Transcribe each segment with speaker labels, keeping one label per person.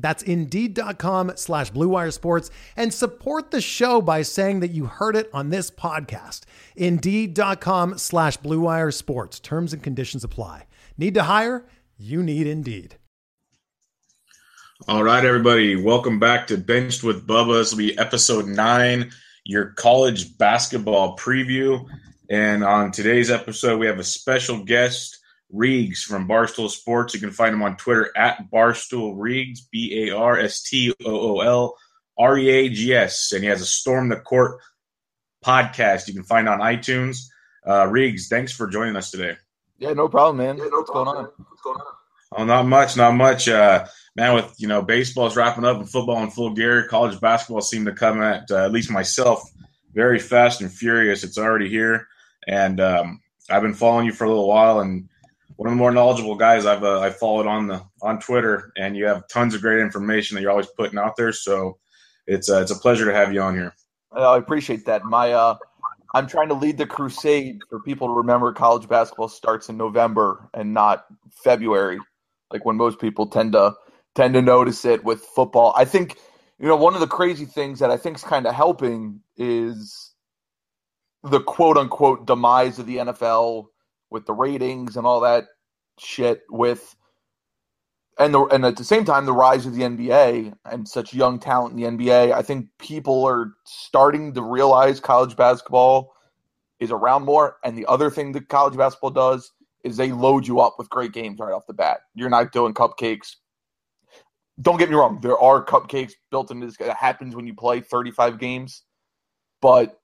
Speaker 1: That's Indeed.com slash BlueWire Sports and support the show by saying that you heard it on this podcast. Indeed.com slash BlueWire Sports. Terms and conditions apply. Need to hire? You need Indeed.
Speaker 2: All right, everybody. Welcome back to Benched with Bubba. This will be episode nine, your college basketball preview. And on today's episode, we have a special guest, Reags from Barstool Sports. You can find him on Twitter at Barstool Reags, B A R S T O O L R E A G S. And he has a Storm the Court podcast you can find on iTunes. Uh, Reags, thanks for joining us today.
Speaker 3: Yeah, no problem, man. Yeah, no What's, problem, going man. What's going on?
Speaker 2: Oh, not much, not much. Uh, man, with you know baseball's wrapping up and football in full gear, college basketball seemed to come at uh, at least myself very fast and furious. It's already here, and um, I've been following you for a little while, and one of the more knowledgeable guys I've uh, I followed on the on Twitter, and you have tons of great information that you're always putting out there. So it's uh, it's a pleasure to have you on here.
Speaker 3: I appreciate that. My uh, I'm trying to lead the crusade for people to remember college basketball starts in November and not February, like when most people tend to tend to notice it with football. I think you know one of the crazy things that I think is kind of helping is the quote unquote demise of the NFL with the ratings and all that shit with and the, and at the same time the rise of the NBA and such young talent in the NBA, I think people are starting to realize college basketball is around more. And the other thing that college basketball does is they load you up with great games right off the bat. You're not doing cupcakes. Don't get me wrong, there are cupcakes built into this. That happens when you play 35 games, but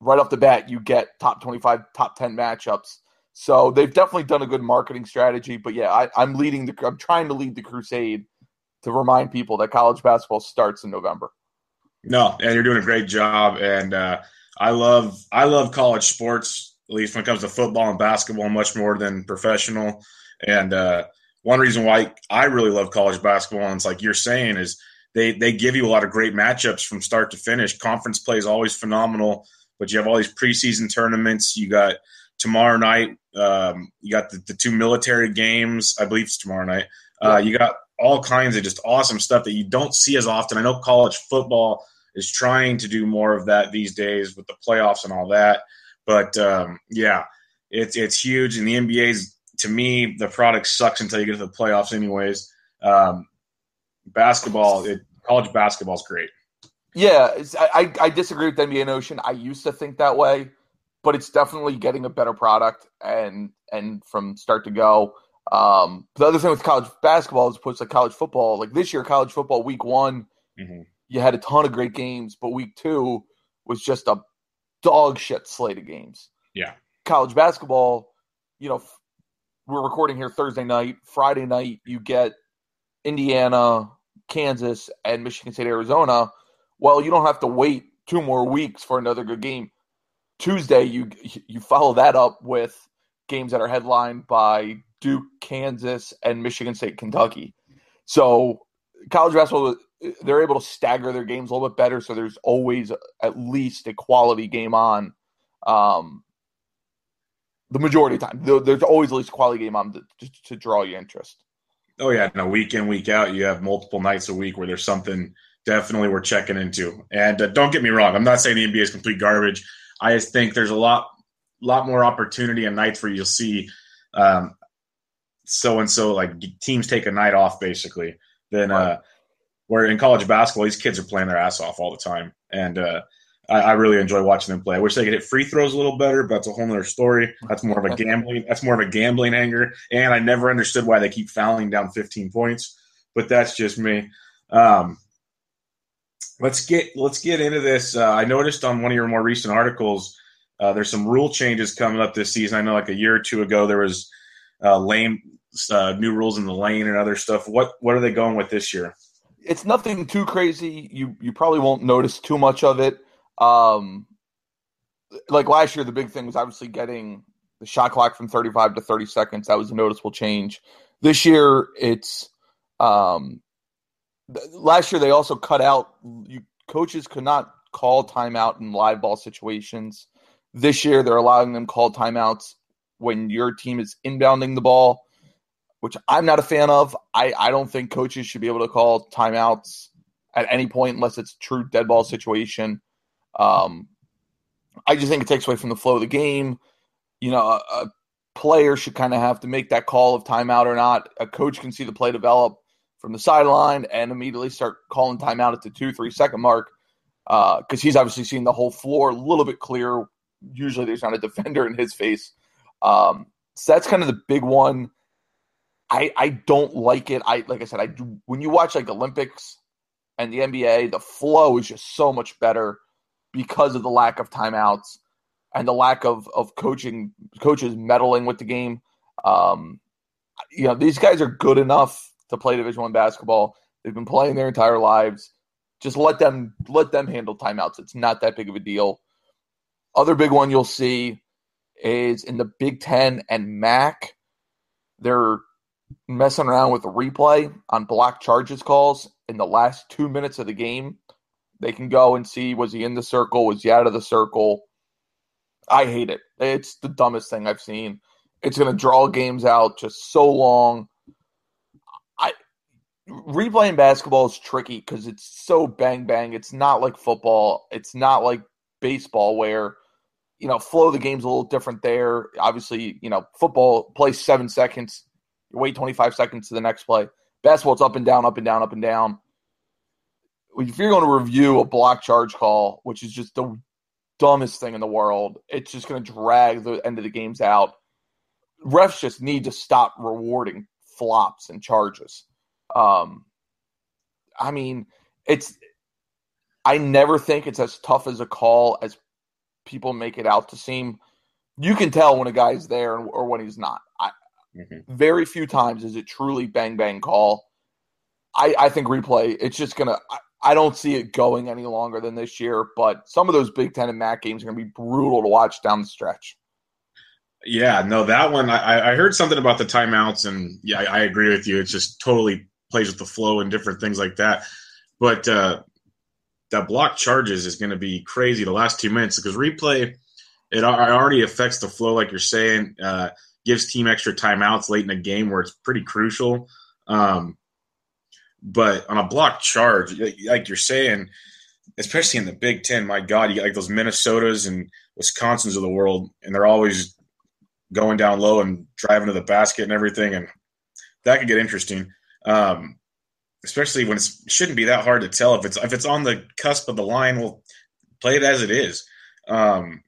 Speaker 3: right off the bat, you get top 25, top 10 matchups so they've definitely done a good marketing strategy. But yeah, I, I'm leading the. I'm trying to lead the crusade to remind people that college basketball starts in November.
Speaker 2: No, and you're doing a great job. And uh, I love I love college sports, at least when it comes to football and basketball, much more than professional. And uh, one reason why I really love college basketball, and it's like you're saying, is they they give you a lot of great matchups from start to finish. Conference play is always phenomenal, but you have all these preseason tournaments. You got tomorrow night. Um, you got the, the, two military games. I believe it's tomorrow night. Uh, you got all kinds of just awesome stuff that you don't see as often. I know college football is trying to do more of that these days with the playoffs and all that. But um, yeah, it's it's huge. And the NBA's to me, the product sucks until you get to the playoffs, anyways. Um, basketball, it, college basketball is great.
Speaker 3: Yeah, I, I disagree with the NBA notion. I used to think that way but it's definitely getting a better product and and from start to go. Um, the other thing with college basketball is opposed to college football, like this year, college football week one, mm-hmm. you had a ton of great games, but week two was just a dog shit slate of games.
Speaker 2: Yeah.
Speaker 3: College basketball, you know, we're recording here Thursday night. Friday night, you get Indiana, Kansas, and Michigan State, Arizona. Well, you don't have to wait two more weeks for another good game. Tuesday, you you follow that up with games that are headlined by Duke, Kansas, and Michigan State, Kentucky. So college basketball, they're able to stagger their games a little bit better. So there's always at least a quality game on. Um, the majority of time, there's always at least a quality game on to, to, to draw your interest.
Speaker 2: Oh yeah, no week in week out, you have multiple nights a week where there's something definitely we're checking into. And uh, don't get me wrong, I'm not saying the NBA is complete garbage. I just think there's a lot lot more opportunity and nights where you'll see so and so like teams take a night off basically. Then uh, where in college basketball, these kids are playing their ass off all the time, and uh, I, I, really enjoy watching them play. I wish they could hit free throws a little better, but that's a whole other story. That's more of a gambling. That's more of a gambling anger. And I never understood why they keep fouling down 15 points, but that's just me. Um, let's get let's get into this. Uh, I noticed on one of your more recent articles, uh, there's some rule changes coming up this season. I know, like a year or two ago, there was uh, uh, new rules in the lane and other stuff. What what are they going with this year?
Speaker 3: It's nothing too crazy. You you probably won't notice too much of it. Um, like last year, the big thing was obviously getting the shot clock from 35 to 30 seconds. That was a noticeable change. This year, it's um, last year they also cut out you coaches could not call timeout in live ball situations. This year, they're allowing them call timeouts when your team is inbounding the ball, which I'm not a fan of. I, I don't think coaches should be able to call timeouts at any point unless it's true dead ball situation. Um, I just think it takes away from the flow of the game. You know, a, a player should kind of have to make that call of timeout or not. A coach can see the play develop from the sideline and immediately start calling timeout at the two, three second mark because uh, he's obviously seen the whole floor a little bit clear. Usually there's not a defender in his face. Um, so that's kind of the big one. I I don't like it. I like I said I when you watch like Olympics and the NBA, the flow is just so much better because of the lack of timeouts and the lack of of coaching coaches meddling with the game. Um, you know, these guys are good enough to play Division One basketball. They've been playing their entire lives. Just let them let them handle timeouts. It's not that big of a deal. Other big one you'll see is in the Big Ten and MAC. They're messing around with the replay on block charges calls in the last two minutes of the game. They can go and see was he in the circle, was he out of the circle. I hate it. It's the dumbest thing I've seen. It's going to draw games out just so long. Replaying basketball is tricky because it's so bang bang. It's not like football. It's not like baseball where you know flow the game's a little different there. Obviously, you know football plays seven seconds. Wait twenty five seconds to the next play. Basketball, it's up and down, up and down, up and down if you're going to review a block charge call, which is just the dumbest thing in the world, it's just going to drag the end of the games out. Refs just need to stop rewarding flops and charges. Um, I mean, it's. I never think it's as tough as a call as people make it out to seem. You can tell when a guy's there or when he's not. I, mm-hmm. Very few times is it truly bang bang call. I, I think replay. It's just gonna. I, I don't see it going any longer than this year, but some of those Big Ten and MAC games are going to be brutal to watch down the stretch.
Speaker 2: Yeah, no, that one I, I heard something about the timeouts, and yeah, I, I, agree with you. It's just totally plays with the flow and different things like that. But uh, that block charges is going to be crazy the last two minutes because replay it already affects the flow, like you're saying. Uh, gives team extra timeouts late in a game where it's pretty crucial. Um, but on a block charge, like you're saying, especially in the Big Ten, my God, you got like those Minnesotas and Wisconsins of the world, and they're always going down low and driving to the basket and everything, and that could get interesting. Um, especially when it shouldn't be that hard to tell if it's if it's on the cusp of the line. We'll play it as it is. Um,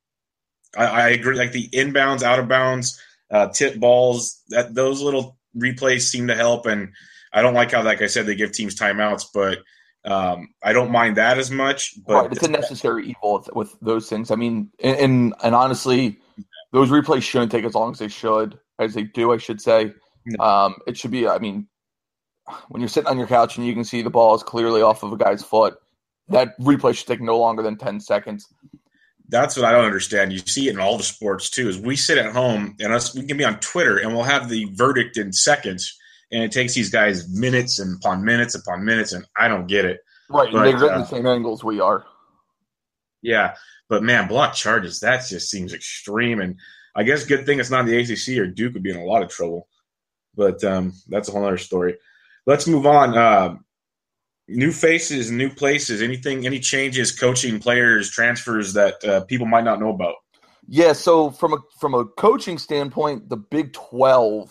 Speaker 2: I, I, agree. Like the inbounds, out of bounds, uh, tip balls, that those little replays seem to help, and I don't like how, like I said, they give teams timeouts, but um, I don't mind that as much. But
Speaker 3: right, it's a necessary evil with, with those things. I mean, and, and, and honestly, those replays shouldn't take as long as they should, as they do. I should say. No. Um, it should be. I mean, when you're sitting on your couch and you can see the ball is clearly off of a guy's foot, that replay should take no longer than ten seconds.
Speaker 2: That's what I don't understand. You see it in all the sports too. Is we sit at home and us we can be on Twitter and we'll have the verdict in seconds and it takes these guys minutes and upon minutes upon minutes, and I don't get it.
Speaker 3: Right, but, they're uh, the same angles we are.
Speaker 2: Yeah, but man, block charges that just seems extreme, and I guess good thing it's not the ACC or Duke would be in a lot of trouble. But um, that's a whole other story. Let's move on. Uh, new faces, new places. Anything? Any changes? Coaching, players, transfers that uh, people might not know about.
Speaker 3: Yeah. So from a from a coaching standpoint, the Big Twelve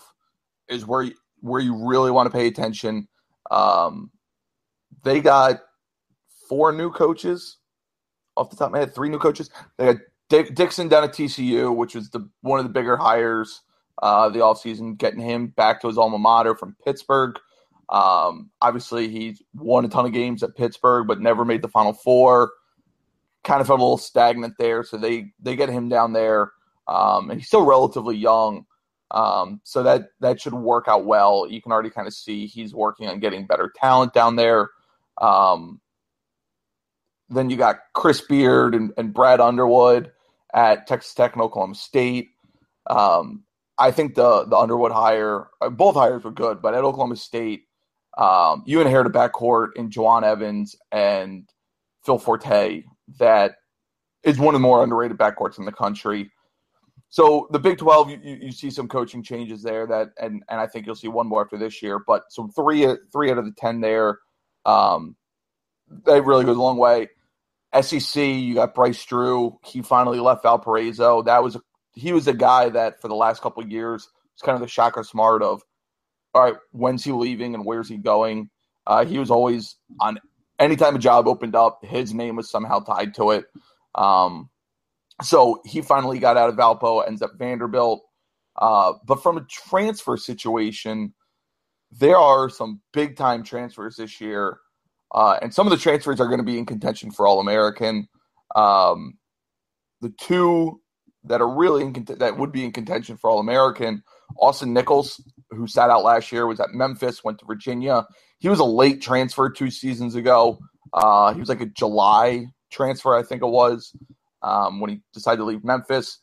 Speaker 3: is where where you really want to pay attention. Um, they got four new coaches off the top of my head, three new coaches. They got Dixon down at TCU, which was the one of the bigger hires uh, the offseason, getting him back to his alma mater from Pittsburgh. Um, obviously, he's won a ton of games at Pittsburgh, but never made the Final Four. Kind of felt a little stagnant there, so they they get him down there, um, and he's still relatively young, um, so that that should work out well. You can already kind of see he's working on getting better talent down there. Um, then you got Chris Beard and, and Brad Underwood at Texas Tech and Oklahoma State. Um, I think the the Underwood hire, uh, both hires were good, but at Oklahoma State, um, you inherit a backcourt in Jawun Evans and Phil Forte that is one of the more underrated backcourts in the country. So the Big Twelve, you, you see some coaching changes there that, and and I think you'll see one more after this year. But so three three out of the ten there, um, that really goes a long way. SEC, you got Bryce Drew. He finally left Valparaiso. That was a, he was a guy that for the last couple years was kind of the Shaka Smart of, all right, when's he leaving and where's he going? Uh, he was always on anytime a job opened up, his name was somehow tied to it. Um, so he finally got out of Valpo, ends up Vanderbilt. Uh, but from a transfer situation, there are some big time transfers this year uh, and some of the transfers are going to be in contention for All American. Um, the two that are really in cont- that would be in contention for All American, Austin Nichols, who sat out last year, was at Memphis, went to Virginia. He was a late transfer two seasons ago. Uh, he was like a July transfer, I think it was, um, when he decided to leave Memphis.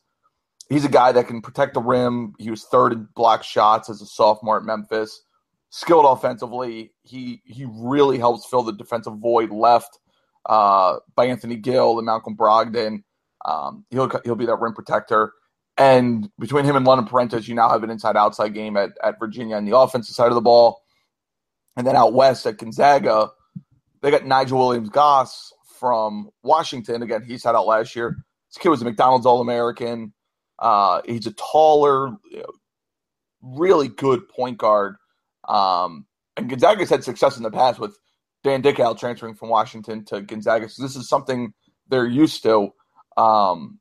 Speaker 3: He's a guy that can protect the rim. He was third in block shots as a sophomore at Memphis skilled offensively. He he really helps fill the defensive void left uh, by Anthony Gill and Malcolm Brogdon. Um, he'll he'll be that rim protector. And between him and London Perrantes, you now have an inside outside game at, at Virginia on the offensive side of the ball. And then out west at Gonzaga, they got Nigel Williams Goss from Washington. Again, he sat out last year. This kid was a McDonald's All American. Uh, he's a taller, you know, really good point guard um, and Gonzaga's had success in the past with Dan Dickau transferring from Washington to Gonzaga. So this is something they're used to. Um,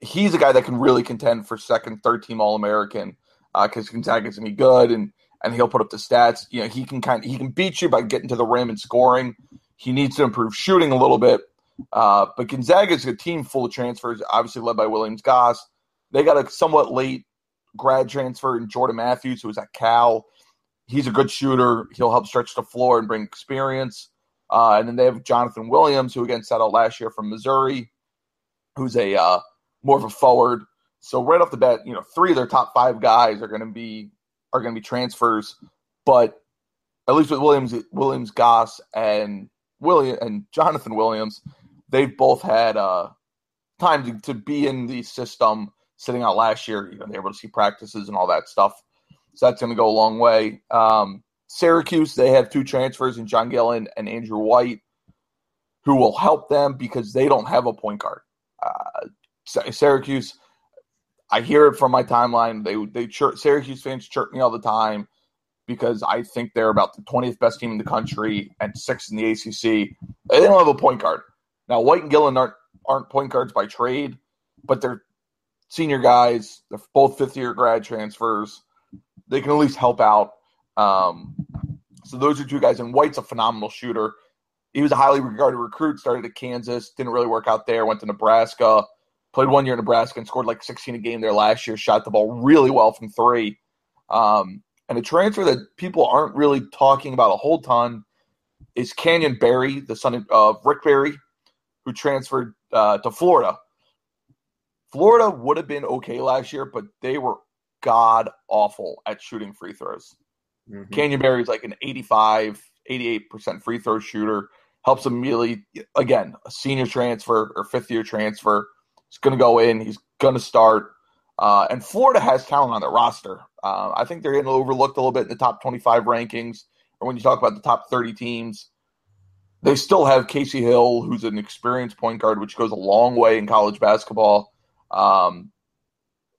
Speaker 3: he's a guy that can really contend for second, third team All American because uh, Gonzaga's gonna be good and and he'll put up the stats. You know, he can kind of he can beat you by getting to the rim and scoring. He needs to improve shooting a little bit. Uh, but Gonzaga is a team full of transfers, obviously led by Williams Goss. They got a somewhat late grad transfer in Jordan Matthews, who was at Cal he's a good shooter. He'll help stretch the floor and bring experience. Uh, and then they have Jonathan Williams, who again set out last year from Missouri, who's a uh, more of a forward. So right off the bat, you know, three of their top five guys are going to be are going to be transfers. But at least with Williams, Williams, Goss, and William and Jonathan Williams, they've both had uh, time to, to be in the system. Sitting out last year, you know, they're able to see practices and all that stuff. So that's going to go a long way. Um, Syracuse, they have two transfers in John Gillon and Andrew White, who will help them because they don't have a point guard. Uh, Syracuse, I hear it from my timeline. They they chirp, Syracuse fans chirp me all the time because I think they're about the 20th best team in the country and sixth in the ACC. They don't have a point guard. Now, White and Gillon aren't aren't point guards by trade, but they're senior guys. They're both fifth year grad transfers they can at least help out. Um, so those are two guys. And White's a phenomenal shooter. He was a highly regarded recruit. Started at Kansas, didn't really work out there. Went to Nebraska, played one year in Nebraska and scored like 16 a game there last year. Shot the ball really well from three. Um, and a transfer that people aren't really talking about a whole ton is Canyon Barry, the son of Rick Barry, who transferred uh, to Florida. Florida would have been okay last year, but they were god awful at shooting free throws. Mm-hmm. Canyon Barry is like an 85, 88% free throw shooter. Helps immediately, again, a senior transfer or fifth year transfer. He's going to go in. He's going to start. Uh, and Florida has talent on their roster. Uh, I think they're getting overlooked a little bit in the top 25 rankings, or when you talk about the top 30 teams. They still have Kasey Hill, who's an experienced point guard, which goes a long way in college basketball. Um,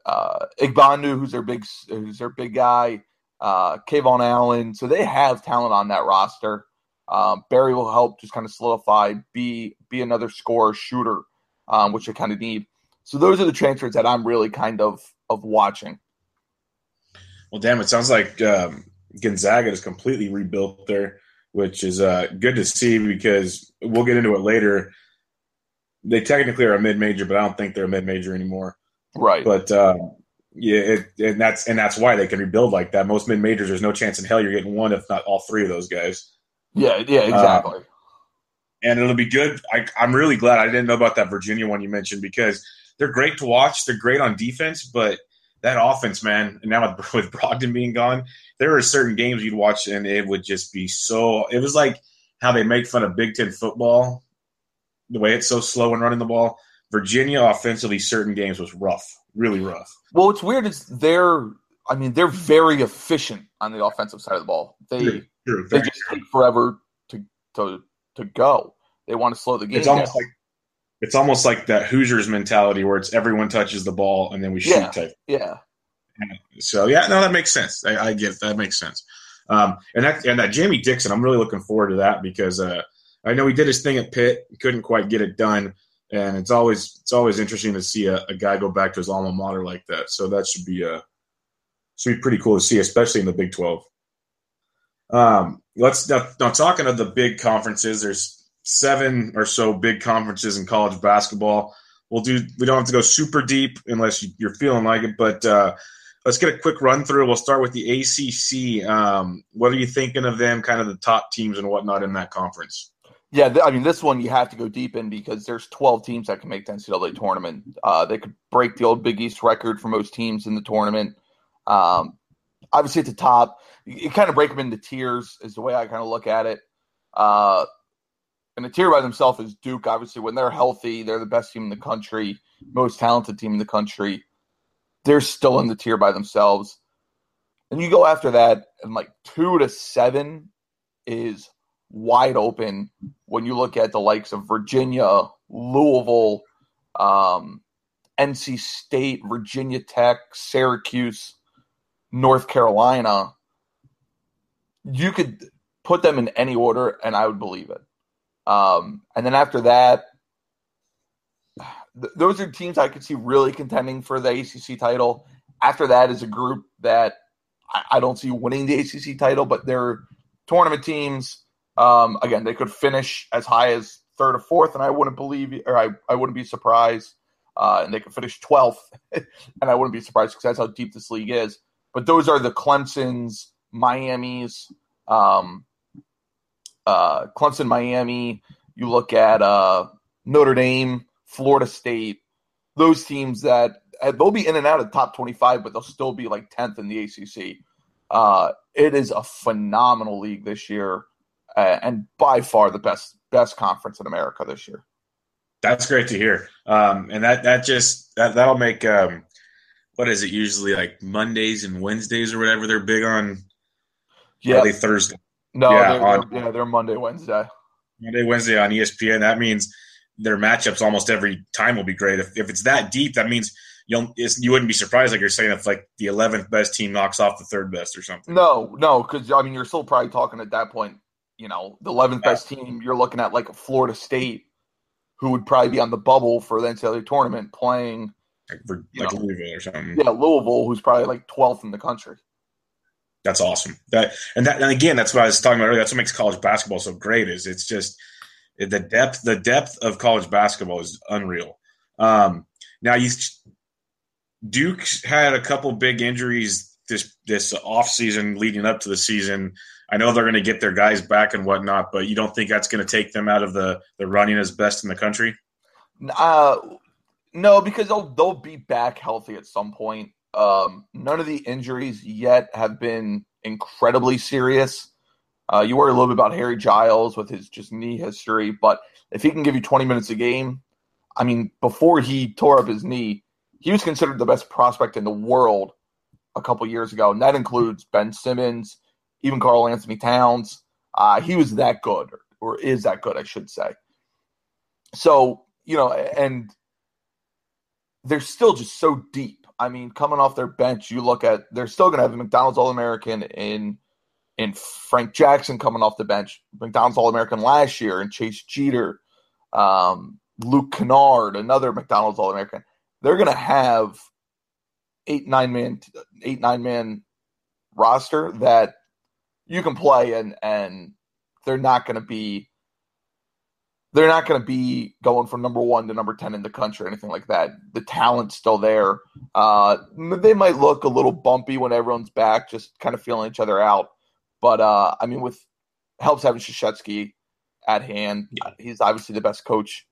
Speaker 3: uh, Egbunu, who's their big who's their big guy, uh, KeVaughn Allen. So they have talent on that roster. Um, Barry will help just kind of solidify, be be another scorer, shooter, um, which I kind of need. So those are the transfers that I'm really kind of of watching.
Speaker 2: Well, damn, it sounds like um, Gonzaga is completely rebuilt there, which is uh, good to see because we'll get into it later. They technically are a mid major, but I don't think they're a mid major anymore.
Speaker 3: Right.
Speaker 2: But uh, yeah, it, and that's and that's why they can rebuild like that. Most mid majors, there's no chance in hell you're getting one, if not all three of those guys.
Speaker 3: Yeah, yeah, exactly. Uh,
Speaker 2: and it'll be good. I, I'm really glad I didn't know about that Virginia one you mentioned because they're great to watch. They're great on defense, but that offense, man, and now with, with Brogdon being gone, there are certain games you'd watch and it would just be so. It was like how they make fun of Big Ten football, the way it's so slow and running the ball. Virginia offensively, certain games was rough, really rough.
Speaker 3: Well, what's weird is they're, I mean, they're very efficient on the offensive side of the ball. They true, true, they just true. take forever to to to go. They want to slow the game.
Speaker 2: It's almost like it's almost like that Hoosiers mentality where it's everyone touches the ball and then we shoot
Speaker 3: yeah,
Speaker 2: type.
Speaker 3: Yeah.
Speaker 2: So yeah, no, that makes sense. I, I get that makes sense. Um, and that and that Jamie Dixon, I'm really looking forward to that because uh, I know he did his thing at Pitt, he couldn't quite get it done, and it's always it's always interesting to see a, a guy go back to his alma mater like that. So that should be uh, should be pretty cool to see, especially in the Big Twelve. Um, let's now, now talking of the big conferences. There's seven or so big conferences in college basketball. We'll do. We don't have to go super deep unless you're feeling like it, but uh, let's get a quick run through. We'll start with the ACC. Um, what are you thinking of them? Kind of the top teams and whatnot in that conference.
Speaker 3: Yeah, th- I mean, this one you have to go deep in because there's 12 teams that can make the NCAA tournament. Uh, they could break the old Big East record for most teams in the tournament. Um, obviously, at the top, you, you, kind of break them into tiers, is the way I kind of look at it. Uh, and the tier by themselves is Duke. Obviously, when they're healthy, they're the best team in the country, most talented team in the country. They're still in the tier by themselves. And you go after that, and like two to seven is wide open when you look at the likes of Virginia, Louisville, um, NC State, Virginia Tech, Syracuse, North Carolina. You could put them in any order, and I would believe it. Um, and then after that, th- those are teams I could see really contending for the ACC title. After that is a group that I, I don't see winning the ACC title, but they're tournament teams. Um, again, they could finish as high as third or fourth, and I wouldn't believe, or I, I wouldn't be surprised. Uh, and they could finish 12th, and I wouldn't be surprised because that's how deep this league is. But those are the Clemson's, Miami's, um, uh, Clemson, Miami. You look at uh, Notre Dame, Florida State. Those teams that uh, they'll be in and out of top twenty-five, but they'll still be like tenth in the ACC. Uh, it is a phenomenal league this year, uh, and by far the best best conference in America this year.
Speaker 2: That's great to hear, um, and that that just that that'll make um, what is it usually like Mondays and Wednesdays or whatever they're big on. Yeah, they Thursday.
Speaker 3: No, yeah, they're, on, yeah, they're Monday, Wednesday.
Speaker 2: Monday, Wednesday on ESPN. That means their matchups almost every time will be great. If, if it's that deep, that means you'll you wouldn't be surprised, like you're saying, if like the eleventh best team knocks off the third best or something.
Speaker 3: No, no, because I mean you're still probably talking at that point. You know, the eleventh yeah. best team. You're looking at like a Florida State, who would probably be on the bubble for the NCAA tournament, playing
Speaker 2: like, for, like know, Louisville or something.
Speaker 3: Yeah, Louisville, who's probably like twelfth in the country.
Speaker 2: That's awesome. That and that and again, that's what I was talking about earlier. That's what makes college basketball so great. Is it's just the depth. The depth of college basketball is unreal. Um, now you Duke had a couple big injuries this this off season leading up to the season. I know they're going to get their guys back and whatnot, but you don't think that's going to take them out of the the running as best in the country?
Speaker 3: Uh, no, because they'll they'll be back healthy at some point. Um, none of the injuries yet have been incredibly serious. Uh, you worry a little bit about Harry Giles with his just knee history, but if he can give you 20 minutes a game, I mean, before he tore up his knee, he was considered the best prospect in the world a couple years ago, and that includes Ben Simmons, even Karl-Anthony Towns. Uh, he was that good, or is that good, I should say. So, you know, and they're still just so deep I mean, coming off their bench, you look at they're still going to have a McDonald's All American in in Frank Jackson coming off the bench, McDonald's All American last year, and Chase Jeter, um, Luke Kennard, another McDonald's All American. They're going to have eight nine man eight nine man roster that you can play and and they're not going to be they're not going to be going from number one to number 10 in the country or anything like that. The talent's still there. Uh, they might look a little bumpy when everyone's back, just kind of feeling each other out. But uh, I mean, with helps having Krzyzewski at hand. Yeah. He's obviously the best coach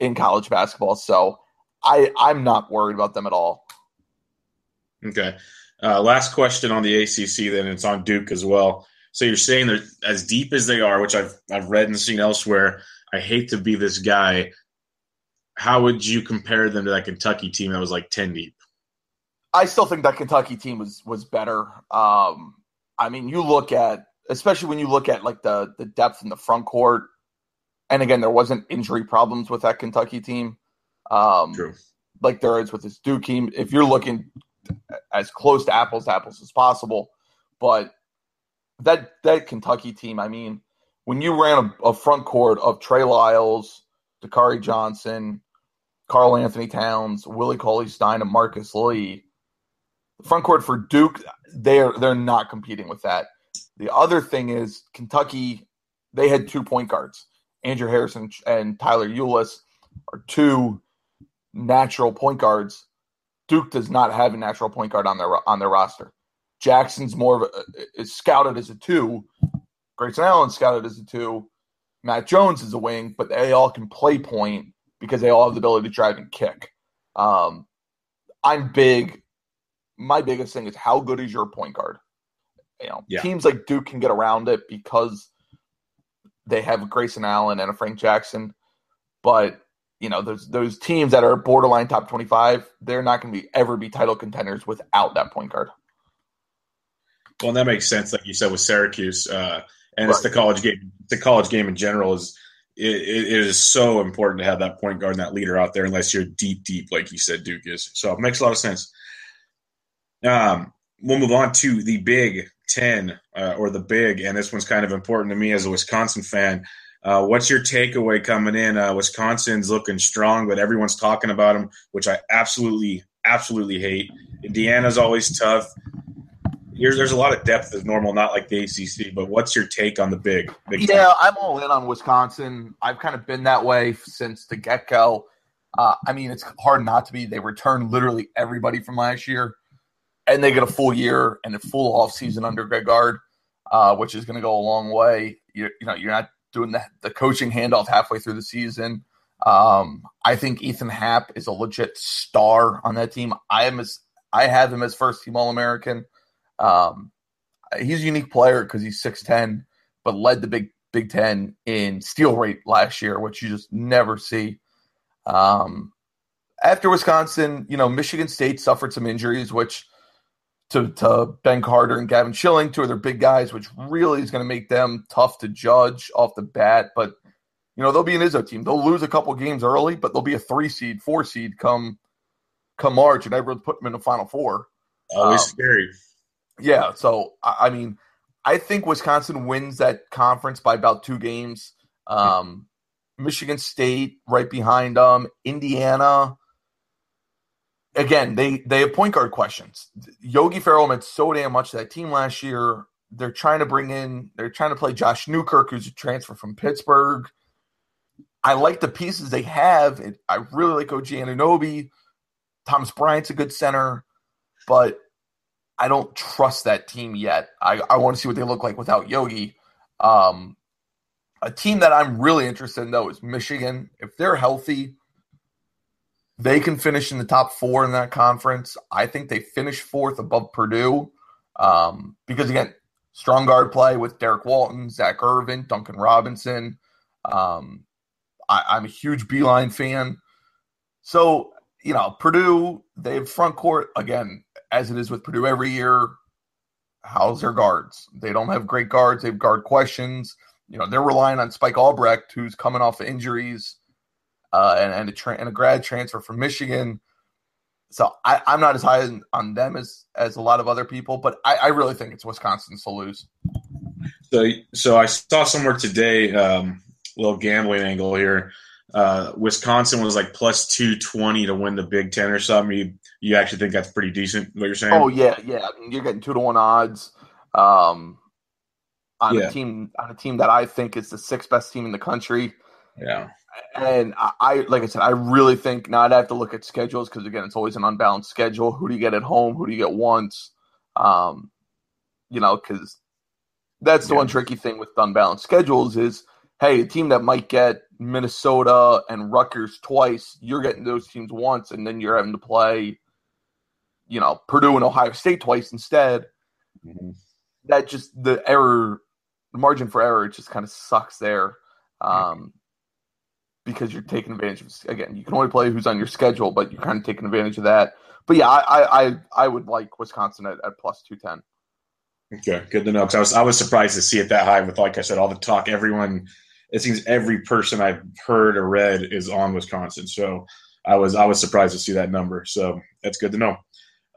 Speaker 3: in college basketball. So I, I'm not worried about them at all.
Speaker 2: Okay. Uh, last question on the ACC, then it's on Duke as well. So you're saying they're as deep as they are, which I've I've read and seen elsewhere. I hate to be this guy. How would you compare them to that Kentucky team that was like ten deep?
Speaker 3: I still think that Kentucky team was was better. Um, I mean, you look at especially when you look at like the the depth in the front court, and again, there wasn't injury problems with that Kentucky team. Um, True. Like there is with this Duke team. If you're looking as close to apples to apples as possible. But that that Kentucky team, I mean, when you ran a, a front court of Trey Lyles, Dakari Johnson, Karl-Anthony Towns, Willie Cauley Stein, and Marcus Lee, the front court for Duke, they're they're not competing with that. The other thing is Kentucky, they had two point guards. Andrew Harrison and Tyler Ulis are two natural point guards Duke does not have a natural point guard on their on their roster. Jackson's more of a, is scouted as a two. Grayson Allen scouted as a two. Matt Jones is a wing, but they all can play point because they all have the ability to drive and kick. Um, I'm big. My biggest thing is how good is your point guard? You know, yeah. teams like Duke can get around it because they have Grayson Allen and a Frank Jackson, but you know those those teams that are borderline top 25 they're not going to be ever be title contenders without that point guard
Speaker 2: well that makes sense like you said with syracuse uh, and right. it's the college game the college game in general is it, it is so important to have that point guard and that leader out there unless you're deep deep like you said duke is so it makes a lot of sense um, we'll move on to the big 10 uh, or the big and this one's kind of important to me as a wisconsin fan uh, what's your takeaway coming in? Uh, Wisconsin's looking strong, but everyone's talking about them, which I absolutely, absolutely hate. Indiana's always tough. Here's, there's a lot of depth as normal, not like the ACC. But what's your take on the big? big
Speaker 3: yeah, time? I'm all in on Wisconsin. I've kind of been that way since the get go. Uh, I mean, it's hard not to be. They return literally everybody from last year, and they get a full year and a full off season under Greg Gard, uh, which is going to go a long way. You, you know, you're not doing the, the coaching handoff halfway through the season. Um, I think Ethan Happ is a legit star on that team. I am as I have him as first team All American. Um, he's a unique player because he's six ten, but led the Big Big Ten in steal rate last year, which you just never see. Um, after Wisconsin, you know, Michigan State suffered some injuries, which to, to Ben Carter and Gavin Schilling, two of their big guys, which really is going to make them tough to judge off the bat. But you know they'll be an Izzo team. They'll lose a couple games early, but they'll be a three seed, four seed come come March, and everyone's put them in the Final Four.
Speaker 2: Always um, scary.
Speaker 3: Yeah. So I mean, I think Wisconsin wins that conference by about two games. Um, Michigan State right behind them. Indiana again, they they have point guard questions. Yogi Ferrell meant so damn much to that team last year. They're trying to bring in, they're trying to play Josh Newkirk, who's a transfer from Pittsburgh. I like the pieces they have. I really like OG Anunoby. Thomas Bryant's a good center, but I don't trust that team yet. I, I want to see what they look like without Yogi. Um, a team that I'm really interested in, though, is Michigan. If they're healthy, they can finish in the top four in that conference. I think they finish fourth above Purdue um, because, again, strong guard play with Derrick Walton, Zak Irvin, Duncan Robinson. Um, I, am a huge Beilein fan. So, you know, Purdue, they have front court, again, as it is with Purdue every year. How's their guards? They don't have great guards. They have guard questions. You know, they're relying on Spike Albrecht, who's coming off of injuries uh, and, and, a tra- and a grad transfer from Michigan. So I, am not as high on them as as a lot of other people, but I, I really think it's Wisconsin's to lose.
Speaker 2: So, so I saw somewhere today, um, little gambling angle here. Uh, Wisconsin was like plus two twenty to win the Big Ten or something. You, you actually think that's pretty decent? What you're saying?
Speaker 3: Oh yeah, yeah. I mean, you're getting two to one odds um, on
Speaker 2: Yeah.
Speaker 3: a team on a team that I think is the sixth best team in the country.
Speaker 2: yeah,
Speaker 3: And I, I like I said, I really think now I'd have to look at schedules because again, it's always an unbalanced schedule. Who do you get at home? Who do you get once? Um, you know, because that's the
Speaker 2: Yeah.
Speaker 3: one tricky thing with unbalanced schedules is hey, a team that might get Minnesota and Rutgers twice, you're getting those teams once, and then you're having to play, you know, Purdue and Ohio State twice instead.
Speaker 2: Mhm.
Speaker 3: That just the error, the margin for error, just kind of sucks there. Um, because you're taking advantage of again, you can only play who's on your schedule, but you're kind of taking advantage of that. But yeah, I I I, I would like Wisconsin at, at plus two ten.
Speaker 2: Okay, good to know. Because I was I was surprised to see it that high. With like I said, all the talk, everyone. It seems every person I've heard or read is on Wisconsin. So I was I was surprised to see that number. So that's good to know.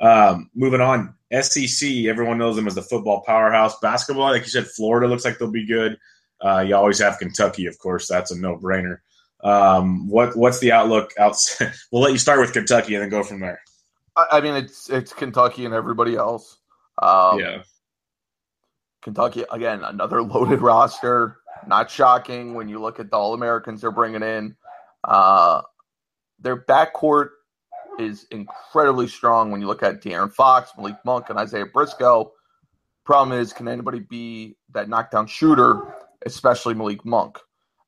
Speaker 2: Um, moving on, SEC. Everyone knows them as the football powerhouse. Basketball, like you said, Florida looks like they'll be good. Uh, you always have Kentucky, of course. That's a no brainer. Um, what what's the outlook? Outside? we'll let you start with Kentucky and then go from there.
Speaker 3: I, mean, it's it's Kentucky and everybody else. Um,
Speaker 2: yeah,
Speaker 3: Kentucky again, another loaded roster. Not shocking when you look at the All Americans they're bringing in. Uh, their backcourt is incredibly strong when you look at De'Aaron Fox, Malik Monk, and Isaiah Briscoe. Problem is, can anybody be that knockdown shooter, especially Malik Monk?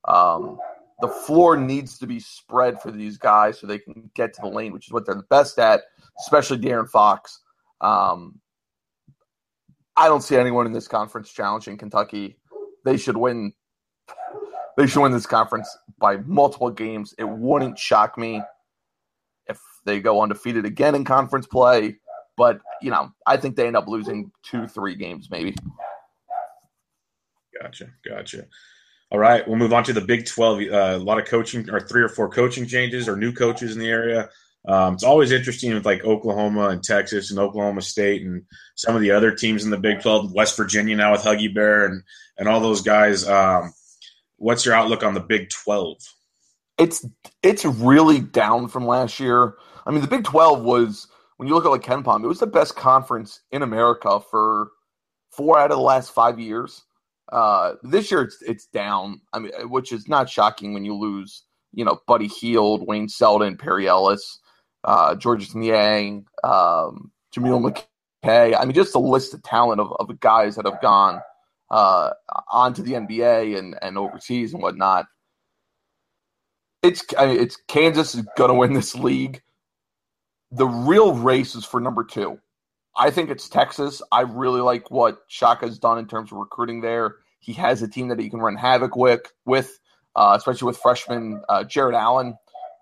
Speaker 3: Um, the floor needs to be spread for these guys so they can get to the lane, which is what they're the best at, especially De'Aaron Fox. Um, I don't see anyone in this conference challenging Kentucky. They should win. They should win this conference by multiple games. It wouldn't shock me if they go undefeated again in conference play. But you know, I think they end up losing two, three games maybe.
Speaker 2: Gotcha, gotcha. All right, we'll move on to the Big Twelve. Uh, a lot of coaching, or three or four coaching changes, or new coaches in the area. Um, it's always interesting with like Oklahoma and Texas and Oklahoma State and some of the other teams in the Big Twelve. West Virginia now with Huggy Bear and and all those guys. Um, what's your outlook on the Big Twelve?
Speaker 3: It's it's really down from last year. I mean, the Big Twelve was when you look at like KenPom, it was the best conference in America for four out of the last five years. Uh, this year it's it's down. I mean, which is not shocking when you lose, you know, Buddy Hield, Wayne Selden, Perry Ellis, uh, Georges Niang, um, McKay. I mean, just a list of talent of, of guys that have gone uh, onto the NBA and, and overseas and whatnot. It's I mean, it's Kansas is going to win this league. The real race is for number two. I think it's Texas. I really like what Shaka's done in terms of recruiting there. He has a team that he can run havoc with, with uh, especially with freshman uh, Jarrett Allen,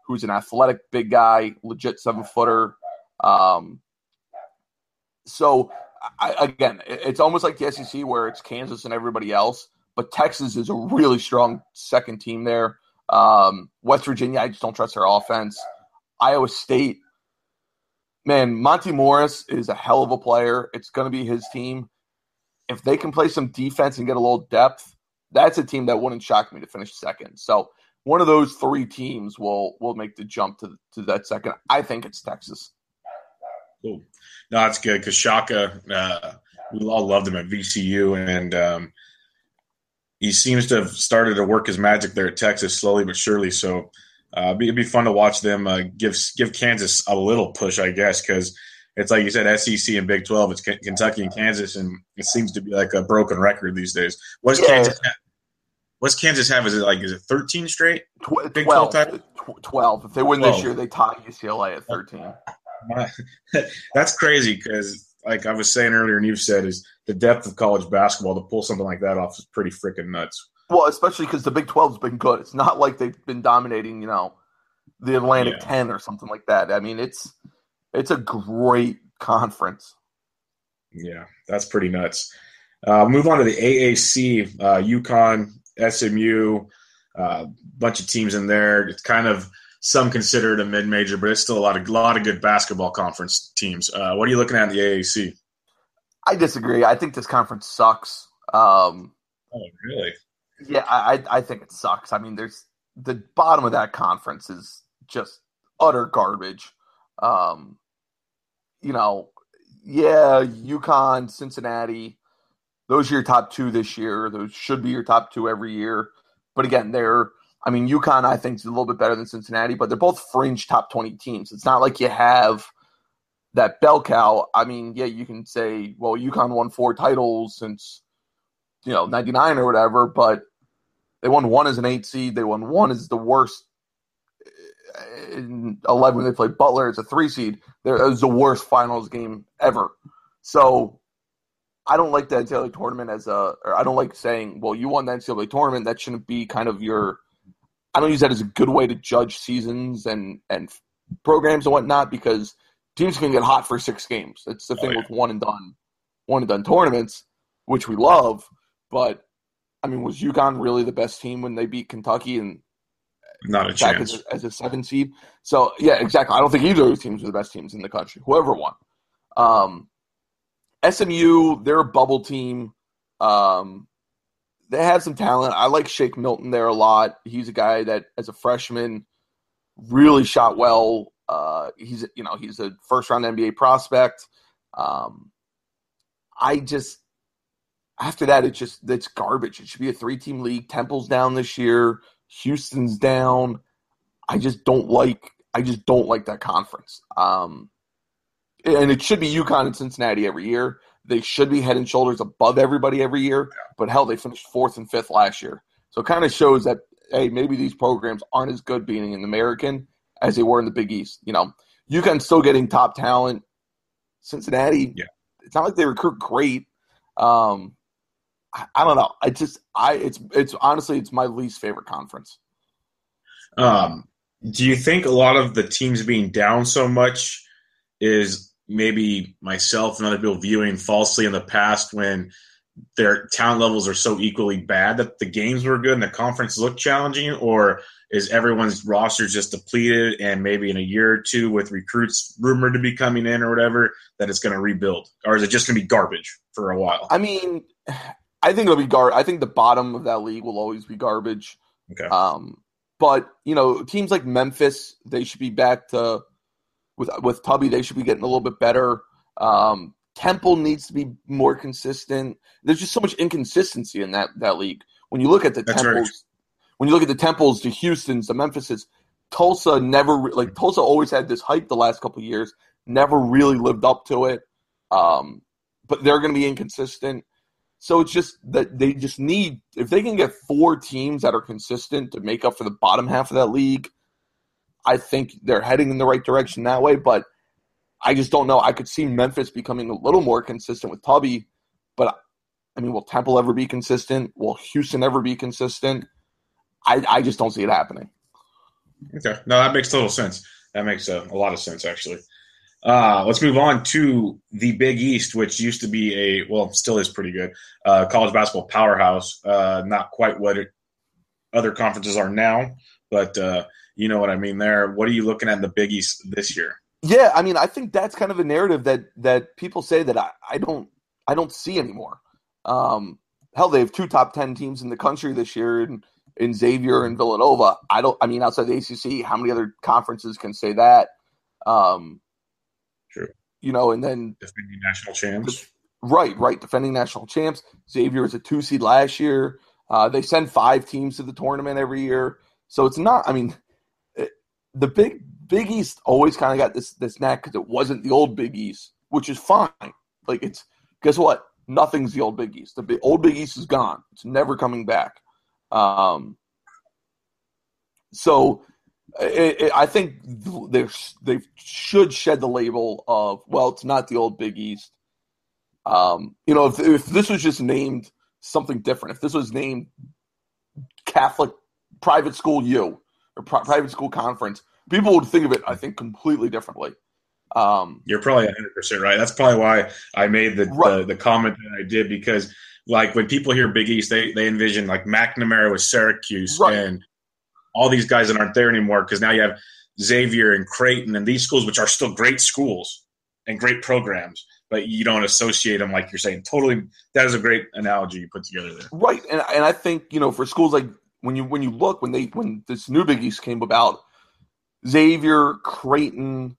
Speaker 3: who's an athletic big guy, legit seven footer. Um, so I, again, it's almost like the SEC where it's Kansas and everybody else, but Texas is a really strong second team there. Um, West Virginia, I just don't trust their offense. Iowa State, man, Monté Morris is a hell of a player. It's going to be his team. If they can play some defense and get a little depth, that's a team that wouldn't shock me to finish second. So one of those three teams will will make the jump to to that second. I think it's Texas.
Speaker 2: Cool. No, that's good because Shaka, uh, we all loved him at VCU, and um, he seems to have started to work his magic there at Texas slowly but surely. So uh, it'd, be, fun to watch them uh, give give Kansas a little push, I guess, because it's like you said, SEC and Big Twelve. It's K- Kentucky and Kansas, and it seems to be like a broken record these days. What's
Speaker 3: Yeah.
Speaker 2: Kansas? Have? What's Kansas have? Is it like is it thirteen straight?
Speaker 3: Tw-
Speaker 2: Big
Speaker 3: 12,
Speaker 2: 12 title?
Speaker 3: 12. If they win this year, they tie UCLA at 13.
Speaker 2: That's crazy because, like I was saying earlier, and you've said, is the depth of college basketball to pull something like that off is pretty freaking nuts.
Speaker 3: Well, especially because the Big 12's been good. It's not like they've been dominating, you know, the Atlantic
Speaker 2: Yeah.
Speaker 3: 10 or something like that. I mean, it's it's a great conference.
Speaker 2: Yeah, that's pretty nuts. Uh, move on to the AAC, uh, UConn, SMU, a uh, bunch of teams in there. It's kind of some consider it a mid-major, but it's still a lot of lot of good basketball conference teams. Uh, what are you looking at in the AAC?
Speaker 3: I disagree. I think this conference sucks. Um,
Speaker 2: Oh, really?
Speaker 3: Yeah, I I think it sucks. I mean, there's the bottom of that conference is just utter garbage. Um, you know, yeah, UConn, Cincinnati, those are your top two this year. Those should be your top two every year. But again, they're I mean, UConn I think is a little bit better than Cincinnati, but they're both fringe top twenty teams. It's not like you have that bell cow. I mean, yeah, you can say, well, UConn won four titles since you know ninety nine or whatever, but they won one as an eight seed. They won one as the worst eh, in 11 when they played Butler. It's a three seed. There was the worst finals game ever. So I don't like the NCAA tournament as a, or I don't like saying, well, you won the NCAA tournament. That shouldn't be kind of your, I don't use that as a good way to judge seasons and, and programs and whatnot because teams can get hot for six games. That's the thing oh, yeah. with one and done, one and done tournaments, which we love. But I mean, was UConn really the best team when they beat Kentucky and
Speaker 2: not a chance
Speaker 3: as a, as a, seven seed. So yeah, exactly. I don't think either of those teams were the best teams in the country. Whoever won. Um, SMU, they're a bubble team. Um, they have some talent. I like Shake Milton there a lot. He's a guy that, as a freshman, really shot well. Uh, he's you know he's a first round NBA prospect. Um, I just after that it's just it's garbage. It should be a three team league. Temple's down this year. Houston's down. I just don't like. I just don't like that conference. Um, and it should be UConn and Cincinnati every year. They should be head and shoulders above everybody every year. But hell, they finished fourth and fifth last year. So it kind of shows that hey, maybe these programs aren't as good being an American as they were in the Big East. You know, UConn still getting top talent. Cincinnati,
Speaker 2: yeah.
Speaker 3: it's not like they recruit great. Um, I, I don't know. I just I it's it's honestly it's my least favorite conference.
Speaker 2: Um, do you think a lot of the teams being down so much is maybe myself and other people viewing falsely in the past when their talent levels are so equally bad that the games were good and the conference looked challenging, or is everyone's roster just depleted and maybe in a year or two with recruits rumored to be coming in or whatever that it's going to rebuild, or is it just going to be garbage for a while?
Speaker 3: I mean, I think it'll be gar. I think the bottom of that league will always be garbage.
Speaker 2: Okay.
Speaker 3: Um, but you know, teams like Memphis, they should be back to with with Tubby. They should be getting a little bit better. Um, Temple needs to be more consistent. There's just so much inconsistency in that that league. When you look at the That's Temples, right. when you look at the Temples, the Houston's, the Memphises, Tulsa never like Tulsa always had this hype the last couple years. Never really lived up to it. Um, but they're going to be inconsistent. So it's just that they just need if they can get four teams that are consistent to make up for the bottom half of that league, I think they're heading in the right direction that way. But I just don't know. I could see Memphis becoming a little more consistent with Tubby, but I mean, will Temple ever be consistent? Will Houston ever be consistent? I, I just don't see it happening.
Speaker 2: Okay, no, that makes total sense. That makes a, a lot of sense, actually. Uh, let's move on to the Big East, which used to be a well, still is pretty good uh, college basketball powerhouse. Uh, not quite what it, other conferences are now, but uh, you know what I mean. There, what are you looking at in the Big East this year?
Speaker 3: Yeah, I mean, I think that's kind of a narrative that that people say that I, I don't I don't see anymore. Um, hell, they have two top ten teams in the country this year, in, in Xavier and Villanova. I don't. I mean, outside the ACC, how many other conferences can say that? Um, True. you know, and then
Speaker 2: defending national champs.
Speaker 3: Right, right, defending national champs. Xavier is a two seed last year. Uh, they send five teams to the tournament every year, so it's not. I mean, the big Big East always kind of got this this knack because it wasn't the old Big East, which is fine. Like it's guess what? Nothing's the old Big East. The big, old Big East is gone. It's never coming back. Um, so it, it, I think they they should shed the label of well, it's not the old Big East. Um, you know, if if this was just named something different, if this was named Catholic Private School U or pri- Private School Conference, people would think of it, I think, completely differently. Um,
Speaker 2: You're probably 100 percent right. That's probably why I made the, right. the, the comment that I did because like when people hear Big East, they they envision like McNamara with Syracuse right. and all these guys that aren't there anymore because now you have Xavier and Creighton and these schools, which are still great schools and great programs, but you don't associate them like you're saying. Totally, that is a great analogy you put together there.
Speaker 3: Right, and and I think you know for schools like when you when you look when they when this new Big East came about, Xavier, Creighton,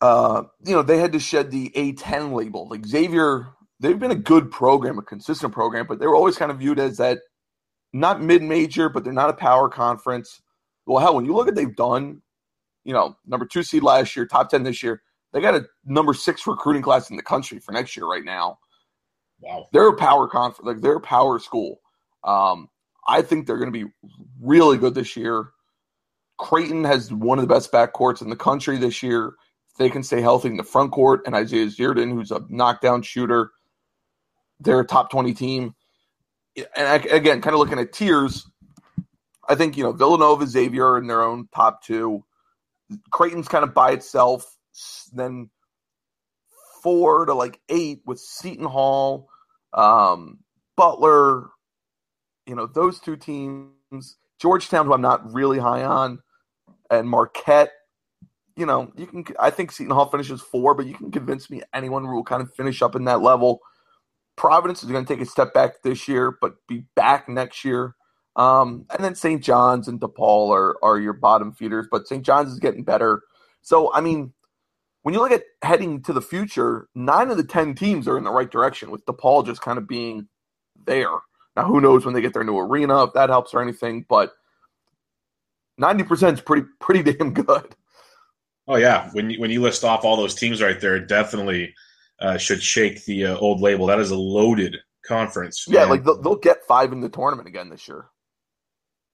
Speaker 3: uh, you know they had to shed the A10 label. Like Xavier, they've been a good program, a consistent program, but they were always kind of viewed as that not mid major, but they're not a power conference. Well, hell, when you look at they've done, you know, number two seed last year, top ten this year, they got a number six recruiting class in the country for next year right now.
Speaker 2: Wow,
Speaker 3: they're a power conference, like they're a power school. Um, I think they're going to be really good this year. Creighton has one of the best backcourts in the country this year. If they can stay healthy in the front court, and Isaiah Zierden, who's a knockdown shooter, they're a top 20 team. And I, again, kind of looking at tiers, I think, you know, Villanova, Xavier in their own top two. Creighton's kind of by itself. Then four to like eight with Seton Hall, um, Butler, you know, those two teams. Georgetown, who I'm not really high on, and Marquette. You know, you can. I think Seton Hall finishes four, but you can convince me anyone will kind of finish up in that level. Providence is going to take a step back this year, but be back next year. Um, and then St. John's and DePaul are, are your bottom feeders, but St. John's is getting better. So, I mean, when you look at heading to the future, nine of the 10 teams are in the right direction, with DePaul just kind of being there. Now, who knows when they get their new arena, if that helps or anything, but 90% is pretty, pretty damn good.
Speaker 2: Oh, yeah. When you, when you list off all those teams right there, definitely – uh, should shake the uh, old label. That is a loaded conference.
Speaker 3: Yeah, like they'll, they'll, get five in the tournament again this year.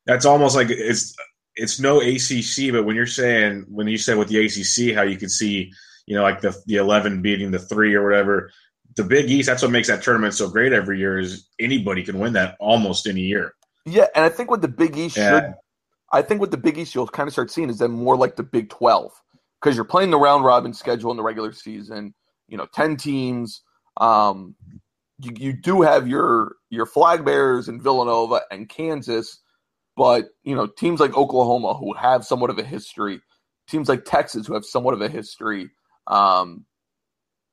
Speaker 2: That's almost like it's it's no ACC, but when you're saying when you said with the ACC how you could see you know like the the eleven beating the three or whatever. The Big East, that's what makes that tournament so great every year. Is anybody can win that almost any year.
Speaker 3: Yeah, and I think what the Big East yeah. should, I think what the Big East you'll kind of start seeing is then more like the Big Twelve because you're playing the round robin schedule in the regular season you know, 10 teams. Um, you, you do have your your flag bearers in Villanova and Kansas, but you know, teams like Oklahoma who have somewhat of a history, teams like Texas who have somewhat of a history, um,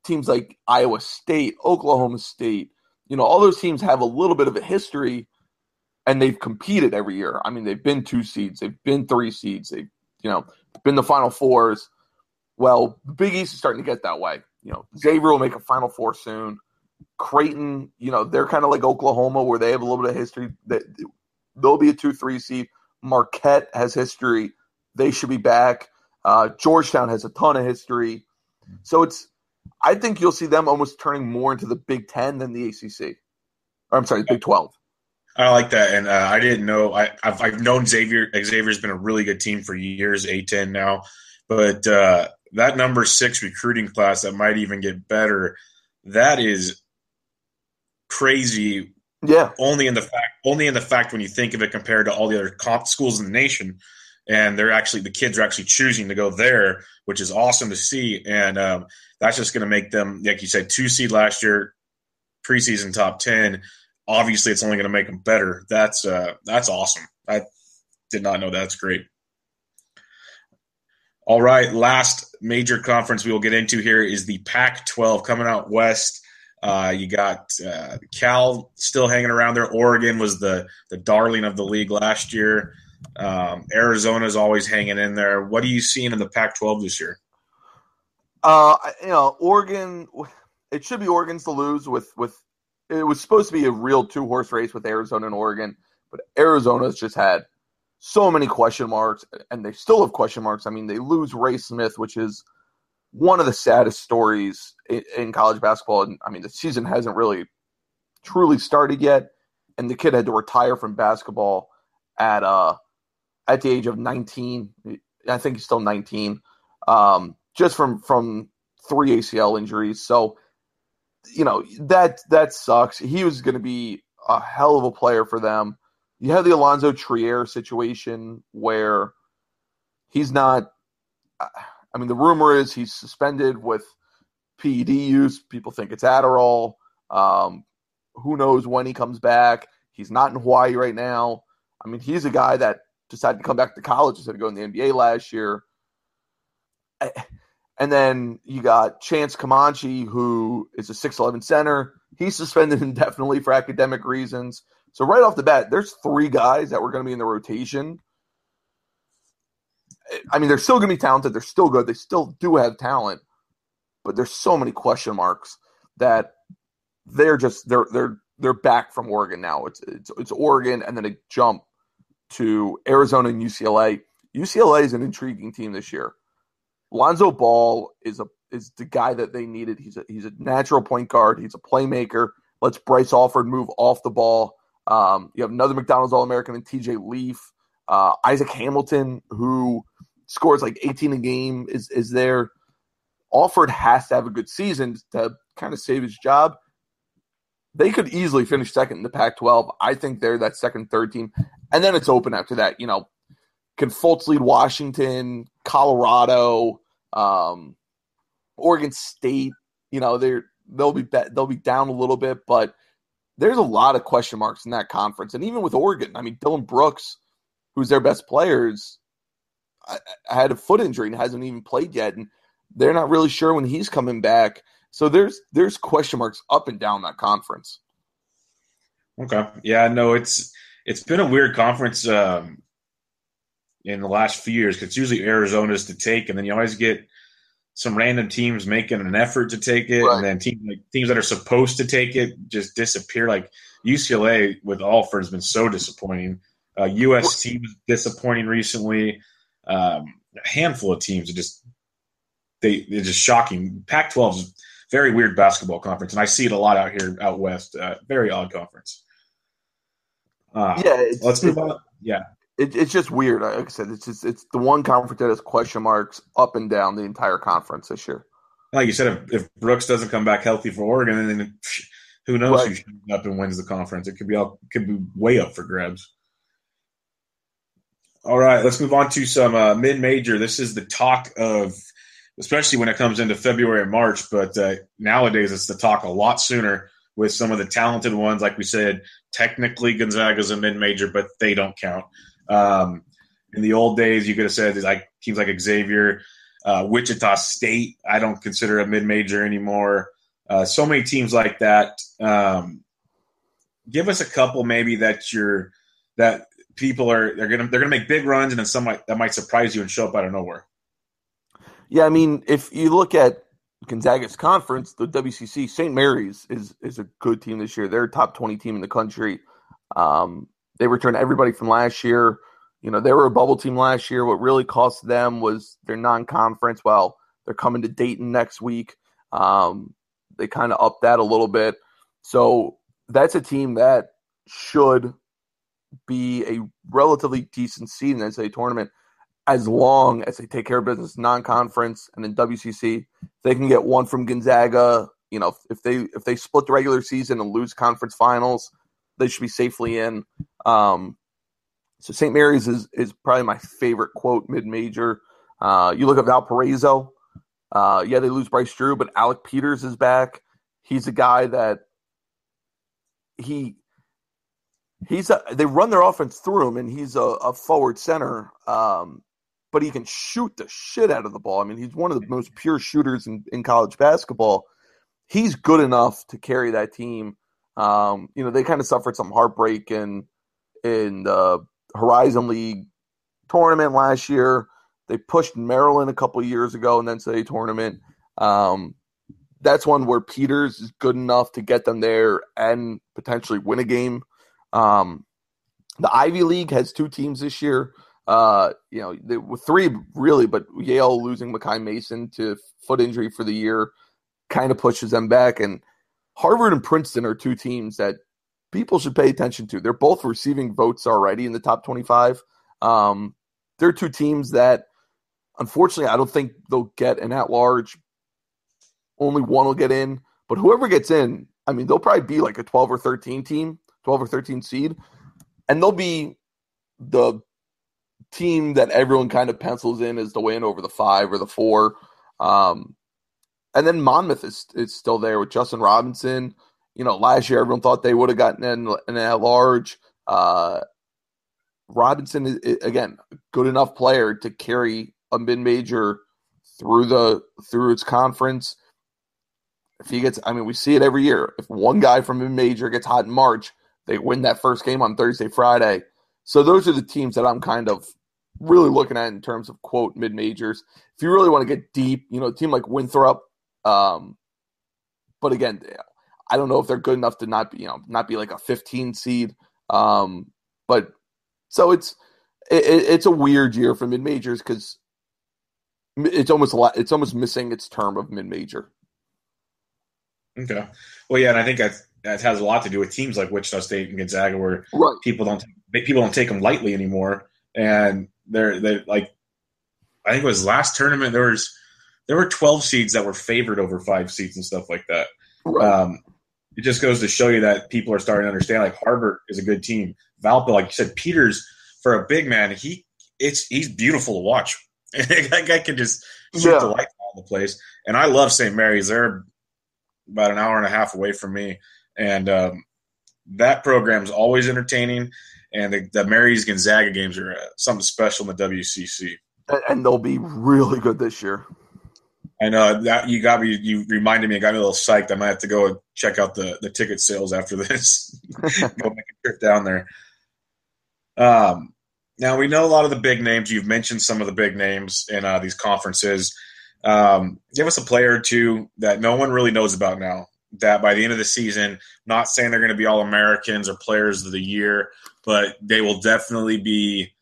Speaker 3: teams like Iowa State, Oklahoma State, you know, all those teams have a little bit of a history and they've competed every year. I mean, they've been two seeds, they've been three seeds, they've, you know, been the final fours. Well, Big East is starting to get that way you know, Xavier will make a Final Four soon. Creighton, you know, they're kind of like Oklahoma where they have a little bit of history. That they'll be a two three seed. Marquette has history; they should be back. Uh, Georgetown has a ton of history, so it's. I think you'll see them almost turning more into the Big Ten than the ACC. Or, I'm sorry, the Big Twelve.
Speaker 2: I like that, and uh, I didn't know. I, have I've known Xavier. Xavier's been a really good team for years, A10 now, but uh, that number six recruiting class that might even get better, that is crazy.
Speaker 3: Yeah.
Speaker 2: Only in the fact, only in the fact when you think of it compared to all the other comp schools in the nation, and they're actually the kids are actually choosing to go there, which is awesome to see. And um, that's just going to make them, like you said, two seed last year, preseason top ten. Obviously, it's only going to make them better. That's uh, that's awesome. I did not know that's great. All right, last major conference we will get into here is the Pac 12 coming out west. Uh, you got uh, Cal still hanging around there. Oregon was the, the darling of the league last year. Um, Arizona is always hanging in there. What are you seeing in the Pac 12 this year?
Speaker 3: Uh, you know, Oregon, it should be Oregon's to lose with, with it was supposed to be a real two horse race with Arizona and Oregon, but Arizona's just had so many question marks, and they still have question marks. I mean, they lose Ray Smith, which is one of the saddest stories in, in college basketball. And I mean, the season hasn't really truly started yet, and the kid had to retire from basketball at uh at the age of 19. I think he's still 19, um, just from from three ACL injuries. So, you know that that sucks. He was going to be a hell of a player for them you have the Allonzo Trier situation where he's not. I mean, the rumor is he's suspended with PED use. People think it's Adderall. Um, who knows when he comes back? He's not in Hawaii right now. I mean, he's a guy that decided to come back to college instead of going to the NBA last year. And then you got Chance Comanche, who is a 6'11 center. He's suspended indefinitely for academic reasons. So right off the bat, there's three guys that were going to be in the rotation. I mean, they're still going to be talented. They're still good. They still do have talent, but there's so many question marks that they're just they're they're they're back from Oregon now. It's it's it's Oregon and then a jump to Arizona and UCLA. UCLA is an intriguing team this year. Lonzo Ball is a is the guy that they needed. He's a he's a natural point guard. He's a playmaker. Let's Bryce Alford move off the ball. Um, you have another McDonald's All American and TJ Leaf. Uh, Isaac Hamilton, who scores like 18 a game, is is there. Alford has to have a good season to kind of save his job. They could easily finish second in the Pac 12. I think they're that second, third team. And then it's open after that. You know, can Fultz lead Washington, Colorado, um, Oregon State? You know, they're they'll be they'll be down a little bit, but there's a lot of question marks in that conference. And even with Oregon, I mean, Dillon Brooks, who's their best players, I, I had a foot injury and hasn't even played yet, and they're not really sure when he's coming back. So there's there's question marks up and down that conference.
Speaker 2: Okay, yeah, no, it's it's been a weird conference um, in the last few years because usually Arizona's to take, and then you always get some random teams making an effort to take it, right. and then teams like teams that are supposed to take it just disappear. Like UCLA with Alford has been so disappointing. Uh, USC was disappointing recently. Um, a handful of teams are just they they're just shocking. Pac-12 is very weird basketball conference, and I see it a lot out here out west. Uh, very odd conference.
Speaker 3: Uh, yeah,
Speaker 2: let's move on. Yeah,
Speaker 3: it, it's just weird. Like I said, it's just it's the one conference that has question marks up and down the entire conference this year.
Speaker 2: Like you said, if, if Brooks doesn't come back healthy for Oregon, then who knows right. who shows up and wins the conference? It could be all could be way up for grabs. All right, let's move on to some uh, mid-major. This is the talk of, especially when it comes into February and March. But uh, nowadays, it's the talk a lot sooner with some of the talented ones. Like we said, technically Gonzaga's a mid-major, but they don't count. Um, in the old days, you could have said like teams like Xavier, uh, Wichita State. I don't consider a mid-major anymore. Uh, so many teams like that. Um, give us a couple maybe that you're that people are they're gonna they're gonna make big runs and then some might, that might surprise you and show up out of nowhere.
Speaker 3: Yeah, I mean, if you look at Gonzaga's conference, the WCC, St. Mary's is is a good team this year. They're a top twenty team in the country. Um, they returned everybody from last year. You know, they were a bubble team last year. What really cost them was their non-conference. Well, they're coming to Dayton next week. Um, they kind of upped that a little bit. So that's a team that should be a relatively decent seed in the NCAA tournament as long as they take care of business non-conference and then WCC. They can get one from Gonzaga. You know, if they if they split the regular season and lose conference finals, they should be safely in. Um, so St. Mary's is is probably my favorite quote mid major. Uh, you look at Valparaiso. Uh, yeah, they lose Bryce Drew, but Alec Peters is back. He's a guy that he he's a, they run their offense through him, and he's a, a forward center. Um, but he can shoot the shit out of the ball. I mean, he's one of the most pure shooters in, in college basketball. He's good enough to carry that team. Um, you know, they kind of suffered some heartbreak in in the Horizon League tournament last year. They pushed Maryland a couple years ago and then say tournament. Um, that's one where Peters is good enough to get them there and potentially win a game. Um, the Ivy League has two teams this year. Uh, you know, they, three really, but Yale losing Makai Mason to foot injury for the year kind of pushes them back. And Harvard and Princeton are two teams that people should pay attention to. They're both receiving votes already in the top 25. Um, they're two teams that, unfortunately, I don't think they'll get an at large. Only one will get in, but whoever gets in, I mean, they'll probably be like a 12 or 13 team. 12 or 13 seed, and they'll be the team that everyone kind of pencils in as the win over the five or the four. Um, and then Monmouth is is still there with Justin Robinson. You know, last year everyone thought they would have gotten an, an at large. Uh, Robinson is, again good enough player to carry a mid major through the through its conference. If he gets, I mean, we see it every year. If one guy from a major gets hot in March, they win that first game on Thursday, Friday. So those are the teams that I'm kind of really looking at in terms of quote mid majors. If you really want to get deep, you know, a team like Winthrop. Um, but again, I don't know if they're good enough to not be, you know, not be like a 15 seed. Um, but so it's it, it's a weird year for mid majors because it's almost a lot. It's almost missing its term of mid major.
Speaker 2: Okay. Well, yeah, and I think that that has a lot to do with teams like Wichita State and Gonzaga, where
Speaker 3: right.
Speaker 2: people don't people don't take them lightly anymore, and they're they like I think it was last tournament there was there were twelve seeds that were favored over five seeds and stuff like that.
Speaker 3: Right.
Speaker 2: Um, it just goes to show you that people are starting to understand like Harvard is a good team. Valpo, like you said, Peters for a big man, he it's he's beautiful to watch. that guy can just shoot
Speaker 3: Yeah.
Speaker 2: the lights out of the place. And I love St. Mary's. They're about an hour and a half away from me, and um, that program's always entertaining. And the, the Mary's Gonzaga games are uh, something special in the WCC.
Speaker 3: And, and they'll be really good this year.
Speaker 2: I know that you got me. You reminded me. It got me a little psyched. I might have to go and check out the the ticket sales after this. go make a trip down there. Um, now we know a lot of the big names. You've mentioned some of the big names in uh, these conferences. Um, give us a player or two that no one really knows about now. That by the end of the season, not saying they're going to be all Americans or players of the year, but they will definitely be.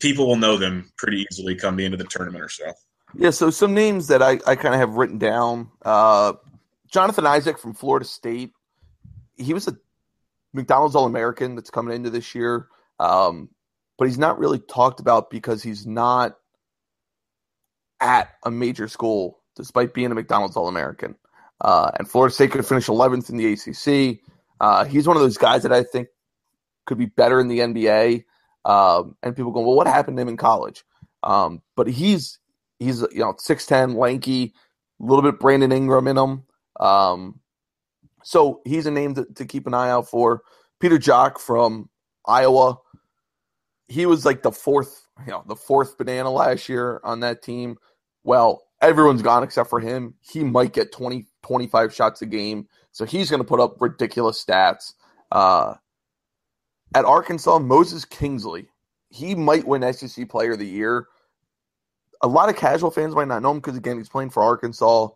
Speaker 2: People will know them pretty easily come the end of the tournament or so.
Speaker 3: Yeah, so some names that I, I kind of have written down. Uh, Jonathan Isaac from Florida State. He was a McDonald's All American that's coming into this year, um, but he's not really talked about because he's not at a major school, despite being a McDonald's All American. Uh, and Florida State could finish 11th in the ACC. Uh, he's one of those guys that I think could be better in the NBA. Um, and people go, well, what happened to him in college? Um, but he's he's you know six ten, lanky, a little bit Brandon Ingram in him. Um, so he's a name to, to keep an eye out for. Peter Jok from Iowa. He was like the fourth, you know, the fourth banana last year on that team. Well, everyone's gone except for him. He might get 20, 25 shots a game. So he's going to put up ridiculous stats. Uh, at Arkansas, Moses Kingsley. He might win SEC Player of the Year a lot of casual fans might not know him because again he's playing for Arkansas.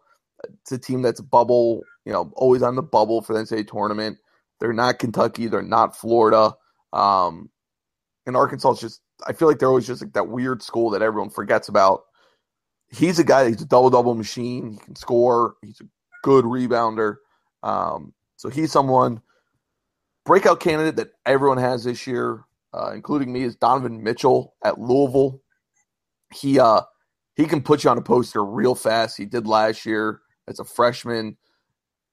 Speaker 3: It's a team that's bubble, you know, always on the bubble for the NCAA tournament. They're not Kentucky, they're not Florida. Um, and Arkansas is just I feel like they're always just like that weird school that everyone forgets about. He's a guy he's a double double machine. He can score. He's a good rebounder. Um, so he's someone breakout candidate that everyone has this year, uh, including me, is Donovan Mitchell at Louisville. He uh he can put you on a poster real fast. He did last year as a freshman.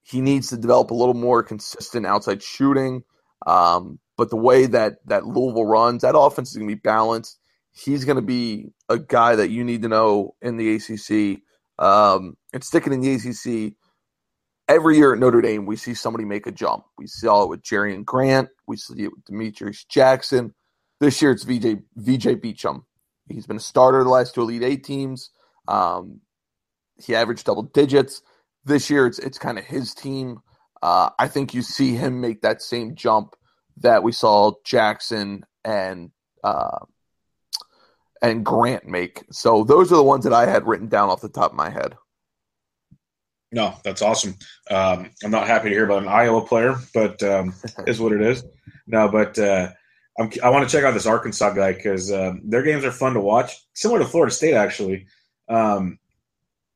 Speaker 3: He needs to develop a little more consistent outside shooting. Um, but the way that that Louisville runs, that offense is going to be balanced. He's going to be a guy that you need to know in the ACC. Um, and sticking in the ACC, every year at Notre Dame, we see somebody make a jump. We saw it with Jerian Grant. We see it with Demetrius Jackson. This year, it's VJ VJ Beachem. He's been a starter the last two Elite Eight teams. Um, he averaged double digits. This year, it's it's kind of his team. Uh, I think you see him make that same jump that we saw Jackson and uh, and Grant make. So those are the ones that I had written down off the top of my head.
Speaker 2: No, that's awesome. Um, I'm not happy to hear about an Iowa player, but um, is what it is. No, but uh, I'm, I want to check out this Arkansas guy because um, their games are fun to watch. Similar to Florida State, actually. Um,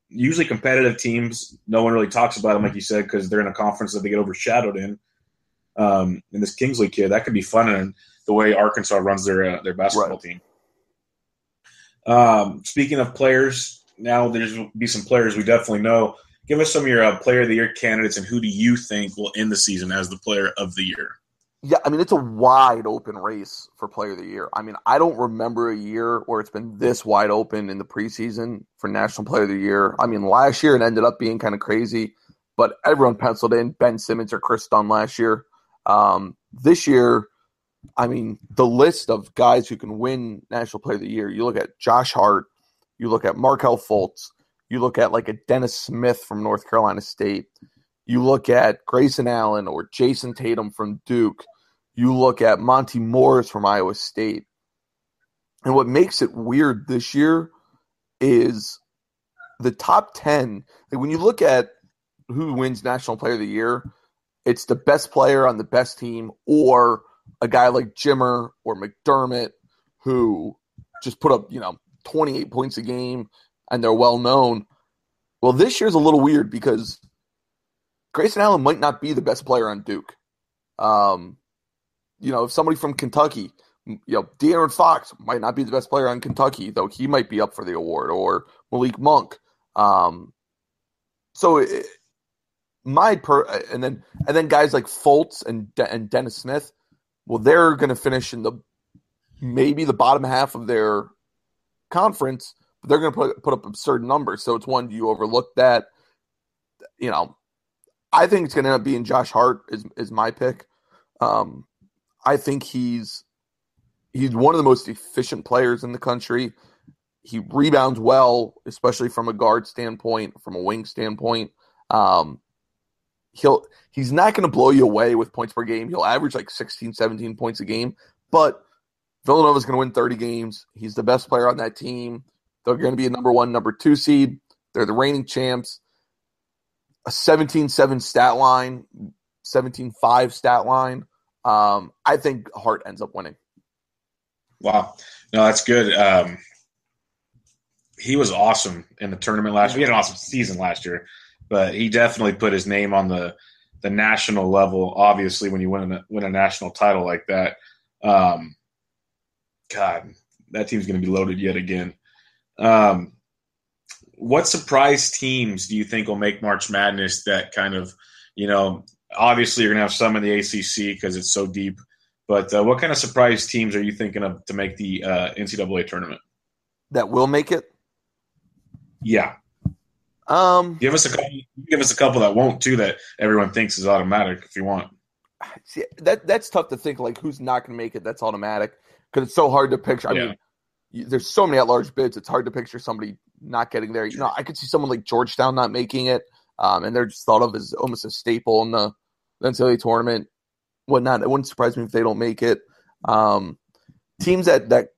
Speaker 2: usually competitive teams, no one really talks about them, like you said, because they're in a conference that they get overshadowed in. Um, and this Kingsley kid, that could be fun in the way Arkansas runs their uh, their basketball
Speaker 3: Right.
Speaker 2: team. Um, speaking of players, now there's be some players we definitely know. Give us some of your uh, player of the year candidates, and who do you think will end the season as the player of the year?
Speaker 3: Yeah, I mean it's a wide open race for player of the year. I mean, I don't remember a year where it's been this wide open in the preseason for national player of the year. I mean, last year it ended up being kind of crazy, but everyone penciled in Ben Simmons or Kris Dunn last year. Um, this year, I mean, the list of guys who can win national player of the year. You look at Josh Hart, You look at Markelle Fultz. You look at like a Dennis Smith from North Carolina State. You look at Grayson Allen or Jayson Tatum from Duke. You look at Monté Morris from Iowa State. And what makes it weird this year is the top 10. Like when you look at who wins National Player of the Year, it's the best player on the best team or a guy like Jimmer or McDermott who just put up, you know, 28 points a game and they're well known. Well, this year's a little weird because Grayson Allen might not be the best player on Duke. Um, you know, if somebody from Kentucky, you know, De'Aaron Fox might not be the best player on Kentucky, though he might be up for the award, or Malik Monk. Um, so it, my per and then and then guys like Fultz and De- and Dennis Smith, well, they're going to finish in the maybe the bottom half of their conference, but they're going to put put up absurd numbers. So it's one you overlook that? You know, I think it's going to end up being Josh Hart is is my pick. Um, I think he's he's one of the most efficient players in the country. He rebounds well, especially from a guard standpoint, from a wing standpoint. Um, he'll he's not going to blow you away with points per game. He'll average like 16, 17 points a game, but Villanova's going to win 30 games. He's the best player on that team. They're going to be a number one, number two seed. They're the reigning champs. A 17 7 stat line, 17 5 stat line. Um, I think Hart ends up winning.
Speaker 2: Wow. No, that's good. Um, he was awesome in the tournament last year. He had an awesome season last year, but he definitely put his name on the the national level. Obviously, when you win a, win a national title like that, um, God, that team's going to be loaded yet again. Um, what surprise teams do you think will make March Madness that kind of, you know, obviously you're going to have some in the ACC because it's so deep, but uh, what kind of surprise teams are you thinking of to make the uh, NCAA tournament?
Speaker 3: That will make it?
Speaker 2: Yeah.
Speaker 3: Um,
Speaker 2: give us a couple, give us a couple that won't too that everyone thinks is automatic if you want.
Speaker 3: See, that that's tough to think like who's not going to make it. That's automatic because it's so hard to picture. I yeah. mean, there's so many at large bids. It's hard to picture somebody not getting there. You know, I could see someone like Georgetown not making it, um, and they're just thought of as almost a staple in the NCAA tournament. Whatnot. It wouldn't surprise me if they don't make it. Um, teams that that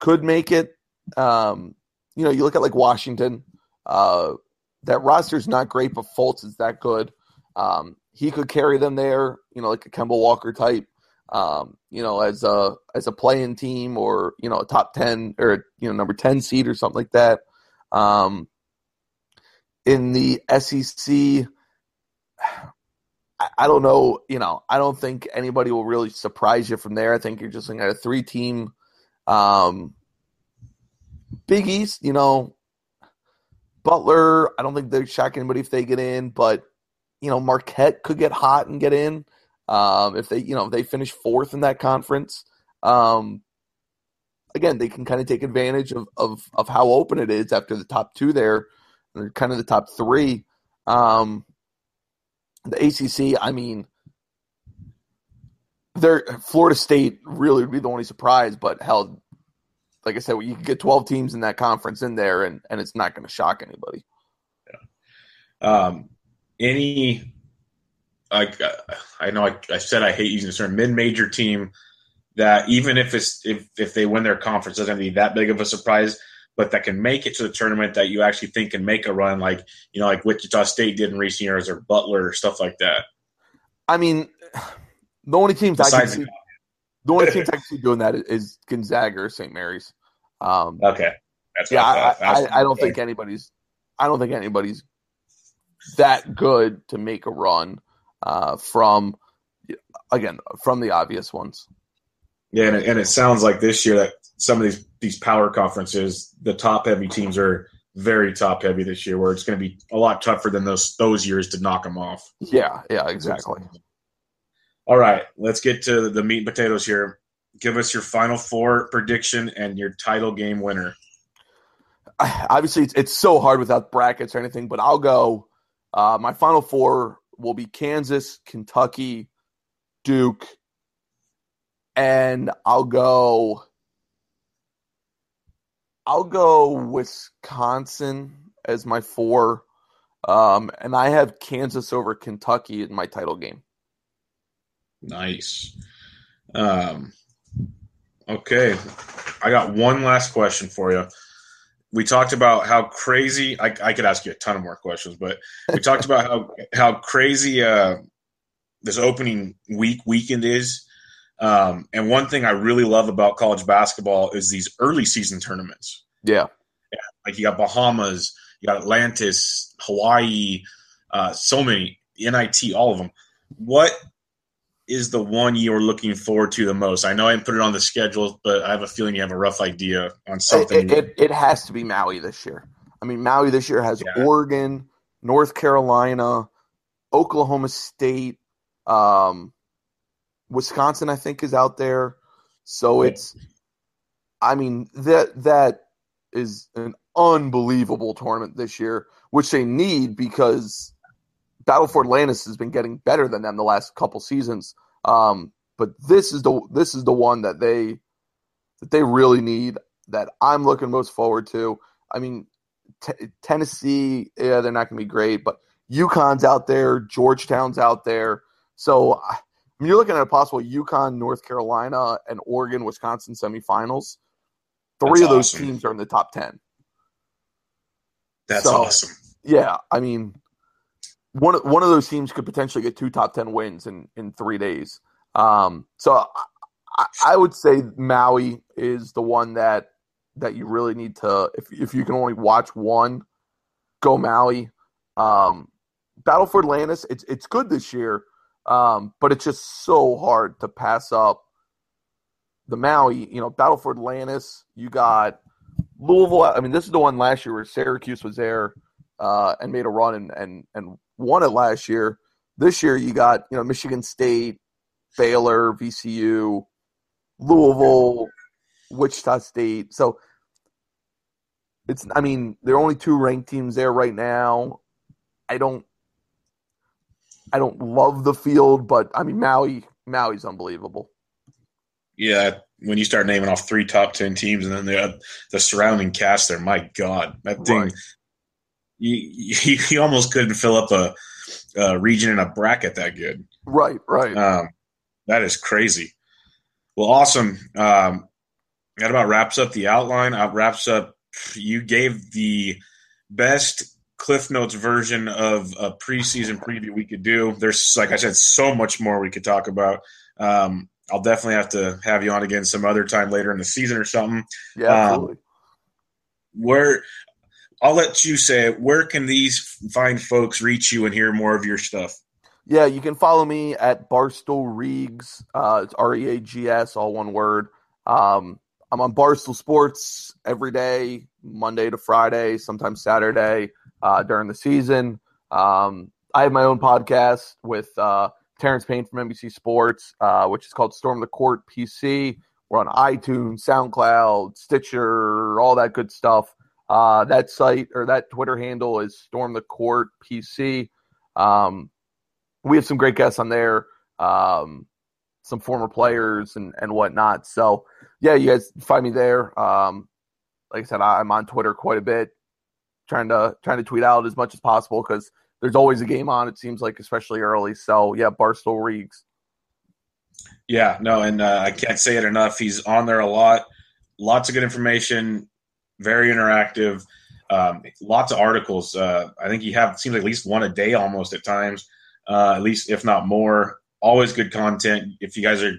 Speaker 3: could make it. Um, you know, you look at like Washington. Uh, that roster's not great, but Fultz is that good. Um, he could carry them there. You know, like a Kemba Walker type um, you know, as a as a playing team or you know a top ten or you know number ten seed or something like that. Um, in the SEC, I, don't know. You know, I don't think anybody will really surprise you from there. I think you're just looking at a three team um, Big East. You know, Butler. I don't think they're shock anybody if they get in, but you know, Marquette could get hot and get in. Um, if they, you know, if they finish fourth in that conference, um, again, they can kind of take advantage of, of, of how open it is after the top two there. They're kind of the top three. Um, the ACC, I mean, they're Florida State really would be the only surprise, but hell, like I said, you can get 12 teams in that conference in there and, and it's not going to shock anybody.
Speaker 2: Yeah. Um, any like I know I, I said I hate using the term mid-major team that even if it's if if they win their conference doesn't be that big of a surprise, but that can make it to the tournament that you actually think can make a run, like you know, like Wichita State did in recent years, or Butler, or stuff like that.
Speaker 3: I mean, the only teams Besides I can see, the only teams I can see doing that is Gonzaga or St. Mary's. Um,
Speaker 2: okay,
Speaker 3: That's yeah, I, I, I, I, don't think anybody's. I don't think anybody's that good to make a run uh, from again from the obvious ones.
Speaker 2: Yeah, and it, and it sounds like this year that some of these these power conferences, the top heavy teams are very top heavy this year, where it's going to be a lot tougher than those those years to knock them off.
Speaker 3: Yeah, yeah, exactly.
Speaker 2: All right, let's get to the meat and potatoes here. Give us your final four prediction and your title game winner.
Speaker 3: Obviously, it's, it's so hard without brackets or anything, but I'll go. Uh, my final four will be Kansas, Kentucky, Duke, and I'll go. I'll go Wisconsin as my four. Um, and I have Kansas over Kentucky in my title game.
Speaker 2: Nice. Um, okay. I got one last question for you. We talked about how crazy, I, I could ask you a ton of more questions, but we talked about how, how crazy uh, this opening week weekend is. Um, and one thing I really love about college basketball is these early season tournaments.
Speaker 3: Yeah.
Speaker 2: yeah like you got Bahamas, you got Atlantis, Hawaii, uh, so many, NIT, all of them. What is the one you're looking forward to the most? I know I didn't put it on the schedule, but I have a feeling you have a rough idea on something.
Speaker 3: It, it, it has to be Maui this year. I mean, Maui this year has yeah. Oregon, North Carolina, Oklahoma State, um, Wisconsin, I think, is out there. So it's, I mean, that that is an unbelievable tournament this year, which they need because Battle for Atlantis has been getting better than them the last couple seasons. Um, but this is the this is the one that they that they really need that I'm looking most forward to. I mean, t- Tennessee, yeah, they're not going to be great, but UConn's out there, Georgetown's out there. So I mean, you're looking at a possible UConn, North Carolina, and Oregon, Wisconsin semifinals. Three That's of those awesome. teams are in the top ten.
Speaker 2: That's so, awesome.
Speaker 3: Yeah, I mean, one one of those teams could potentially get two top ten wins in in three days. Um, so I, I would say Maui is the one that that you really need to if if you can only watch one, go Maui. Um, Battle for Atlantis, it's it's good this year, um, but it's just so hard to pass up the Maui. You know, Battle for Atlantis. You got Louisville. I mean, this is the one last year where Syracuse was there uh, and made a run and and and won it last year. This year, you got you know Michigan State, Baylor, VCU, Louisville, Wichita State. So it's I mean there are only two ranked teams there right now. I don't I don't love the field, but I mean Maui Maui's unbelievable.
Speaker 2: Yeah, when you start naming off three top ten teams and then the the surrounding cast there, my God, that thing right you, you, you almost couldn't fill up a, a, region in a bracket that good.
Speaker 3: Right, right.
Speaker 2: Um, that is crazy. Well, awesome. Um, that about wraps up the outline. Out wraps up. You gave the best Cliff Notes version of a preseason preview we could do. There's, like I said, so much more we could talk about. Um, I'll definitely have to have you on again some other time later in the season or something.
Speaker 3: Yeah, absolutely. Um,
Speaker 2: where I'll let you say it. Where can these fine folks reach you and hear more of your stuff?
Speaker 3: Yeah, you can follow me at Barstool Reags. Uh, it's R E A G S, all one word. Um, I'm on Barstool Sports every day, Monday to Friday, sometimes Saturday uh, during the season. Um, I have my own podcast with uh, Terrence Payne from NBC Sports, uh, which is called Storm the Court PC. We're on iTunes, SoundCloud, Stitcher, all that good stuff. Uh, that site or that Twitter handle is Storm the Court PC. Um, we have some great guests on there, um, some former players and, and whatnot. So, yeah, you guys find me there. Um, like I said, I'm on Twitter quite a bit, trying to trying to tweet out as much as possible because there's always a game on. It seems like, especially early. So, yeah, Barstool Reags.
Speaker 2: Yeah, no, and uh, I can't say it enough. He's on there a lot. Lots of good information very interactive. Um, lots of articles. Uh, I think you have seems like at least one a day almost at times, uh, at least if not more. Always good content. If you guys are,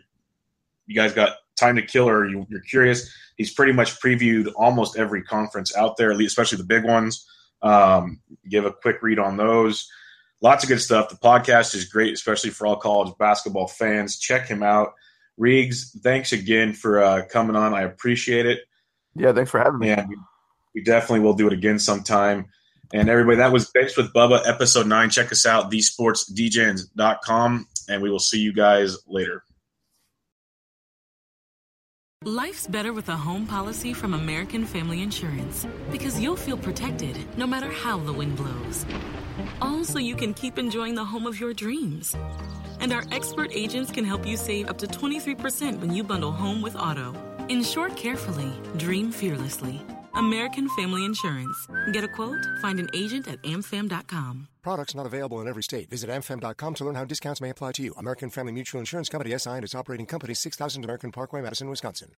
Speaker 2: you guys got time to kill or you, are curious, he's pretty much previewed almost every conference out there, especially the big ones. Um, give a quick read on those. Lots of good stuff. The podcast is great, especially for all college basketball fans. Check him out. Reags, thanks again for uh, coming on. I appreciate it.
Speaker 3: Yeah, thanks for having me.
Speaker 2: Yeah, we definitely will do it again sometime. And everybody, that was Benched with Bubba, episode nine. Check us out, thesportsdjs.com, and we will see you guys later.
Speaker 4: Life's better with a home policy from American Family Insurance because you'll feel protected no matter how the wind blows. All so you can keep enjoying the home of your dreams. And our expert agents can help you save up to 23% when you bundle home with auto. Insure carefully, dream fearlessly. American Family Insurance. Get a quote, find an agent at amfam.com.
Speaker 5: Products not available in every state. Visit amfam.com to learn how discounts may apply to you. American Family Mutual Insurance Company SI and its operating company 6000 American Parkway, Madison, Wisconsin.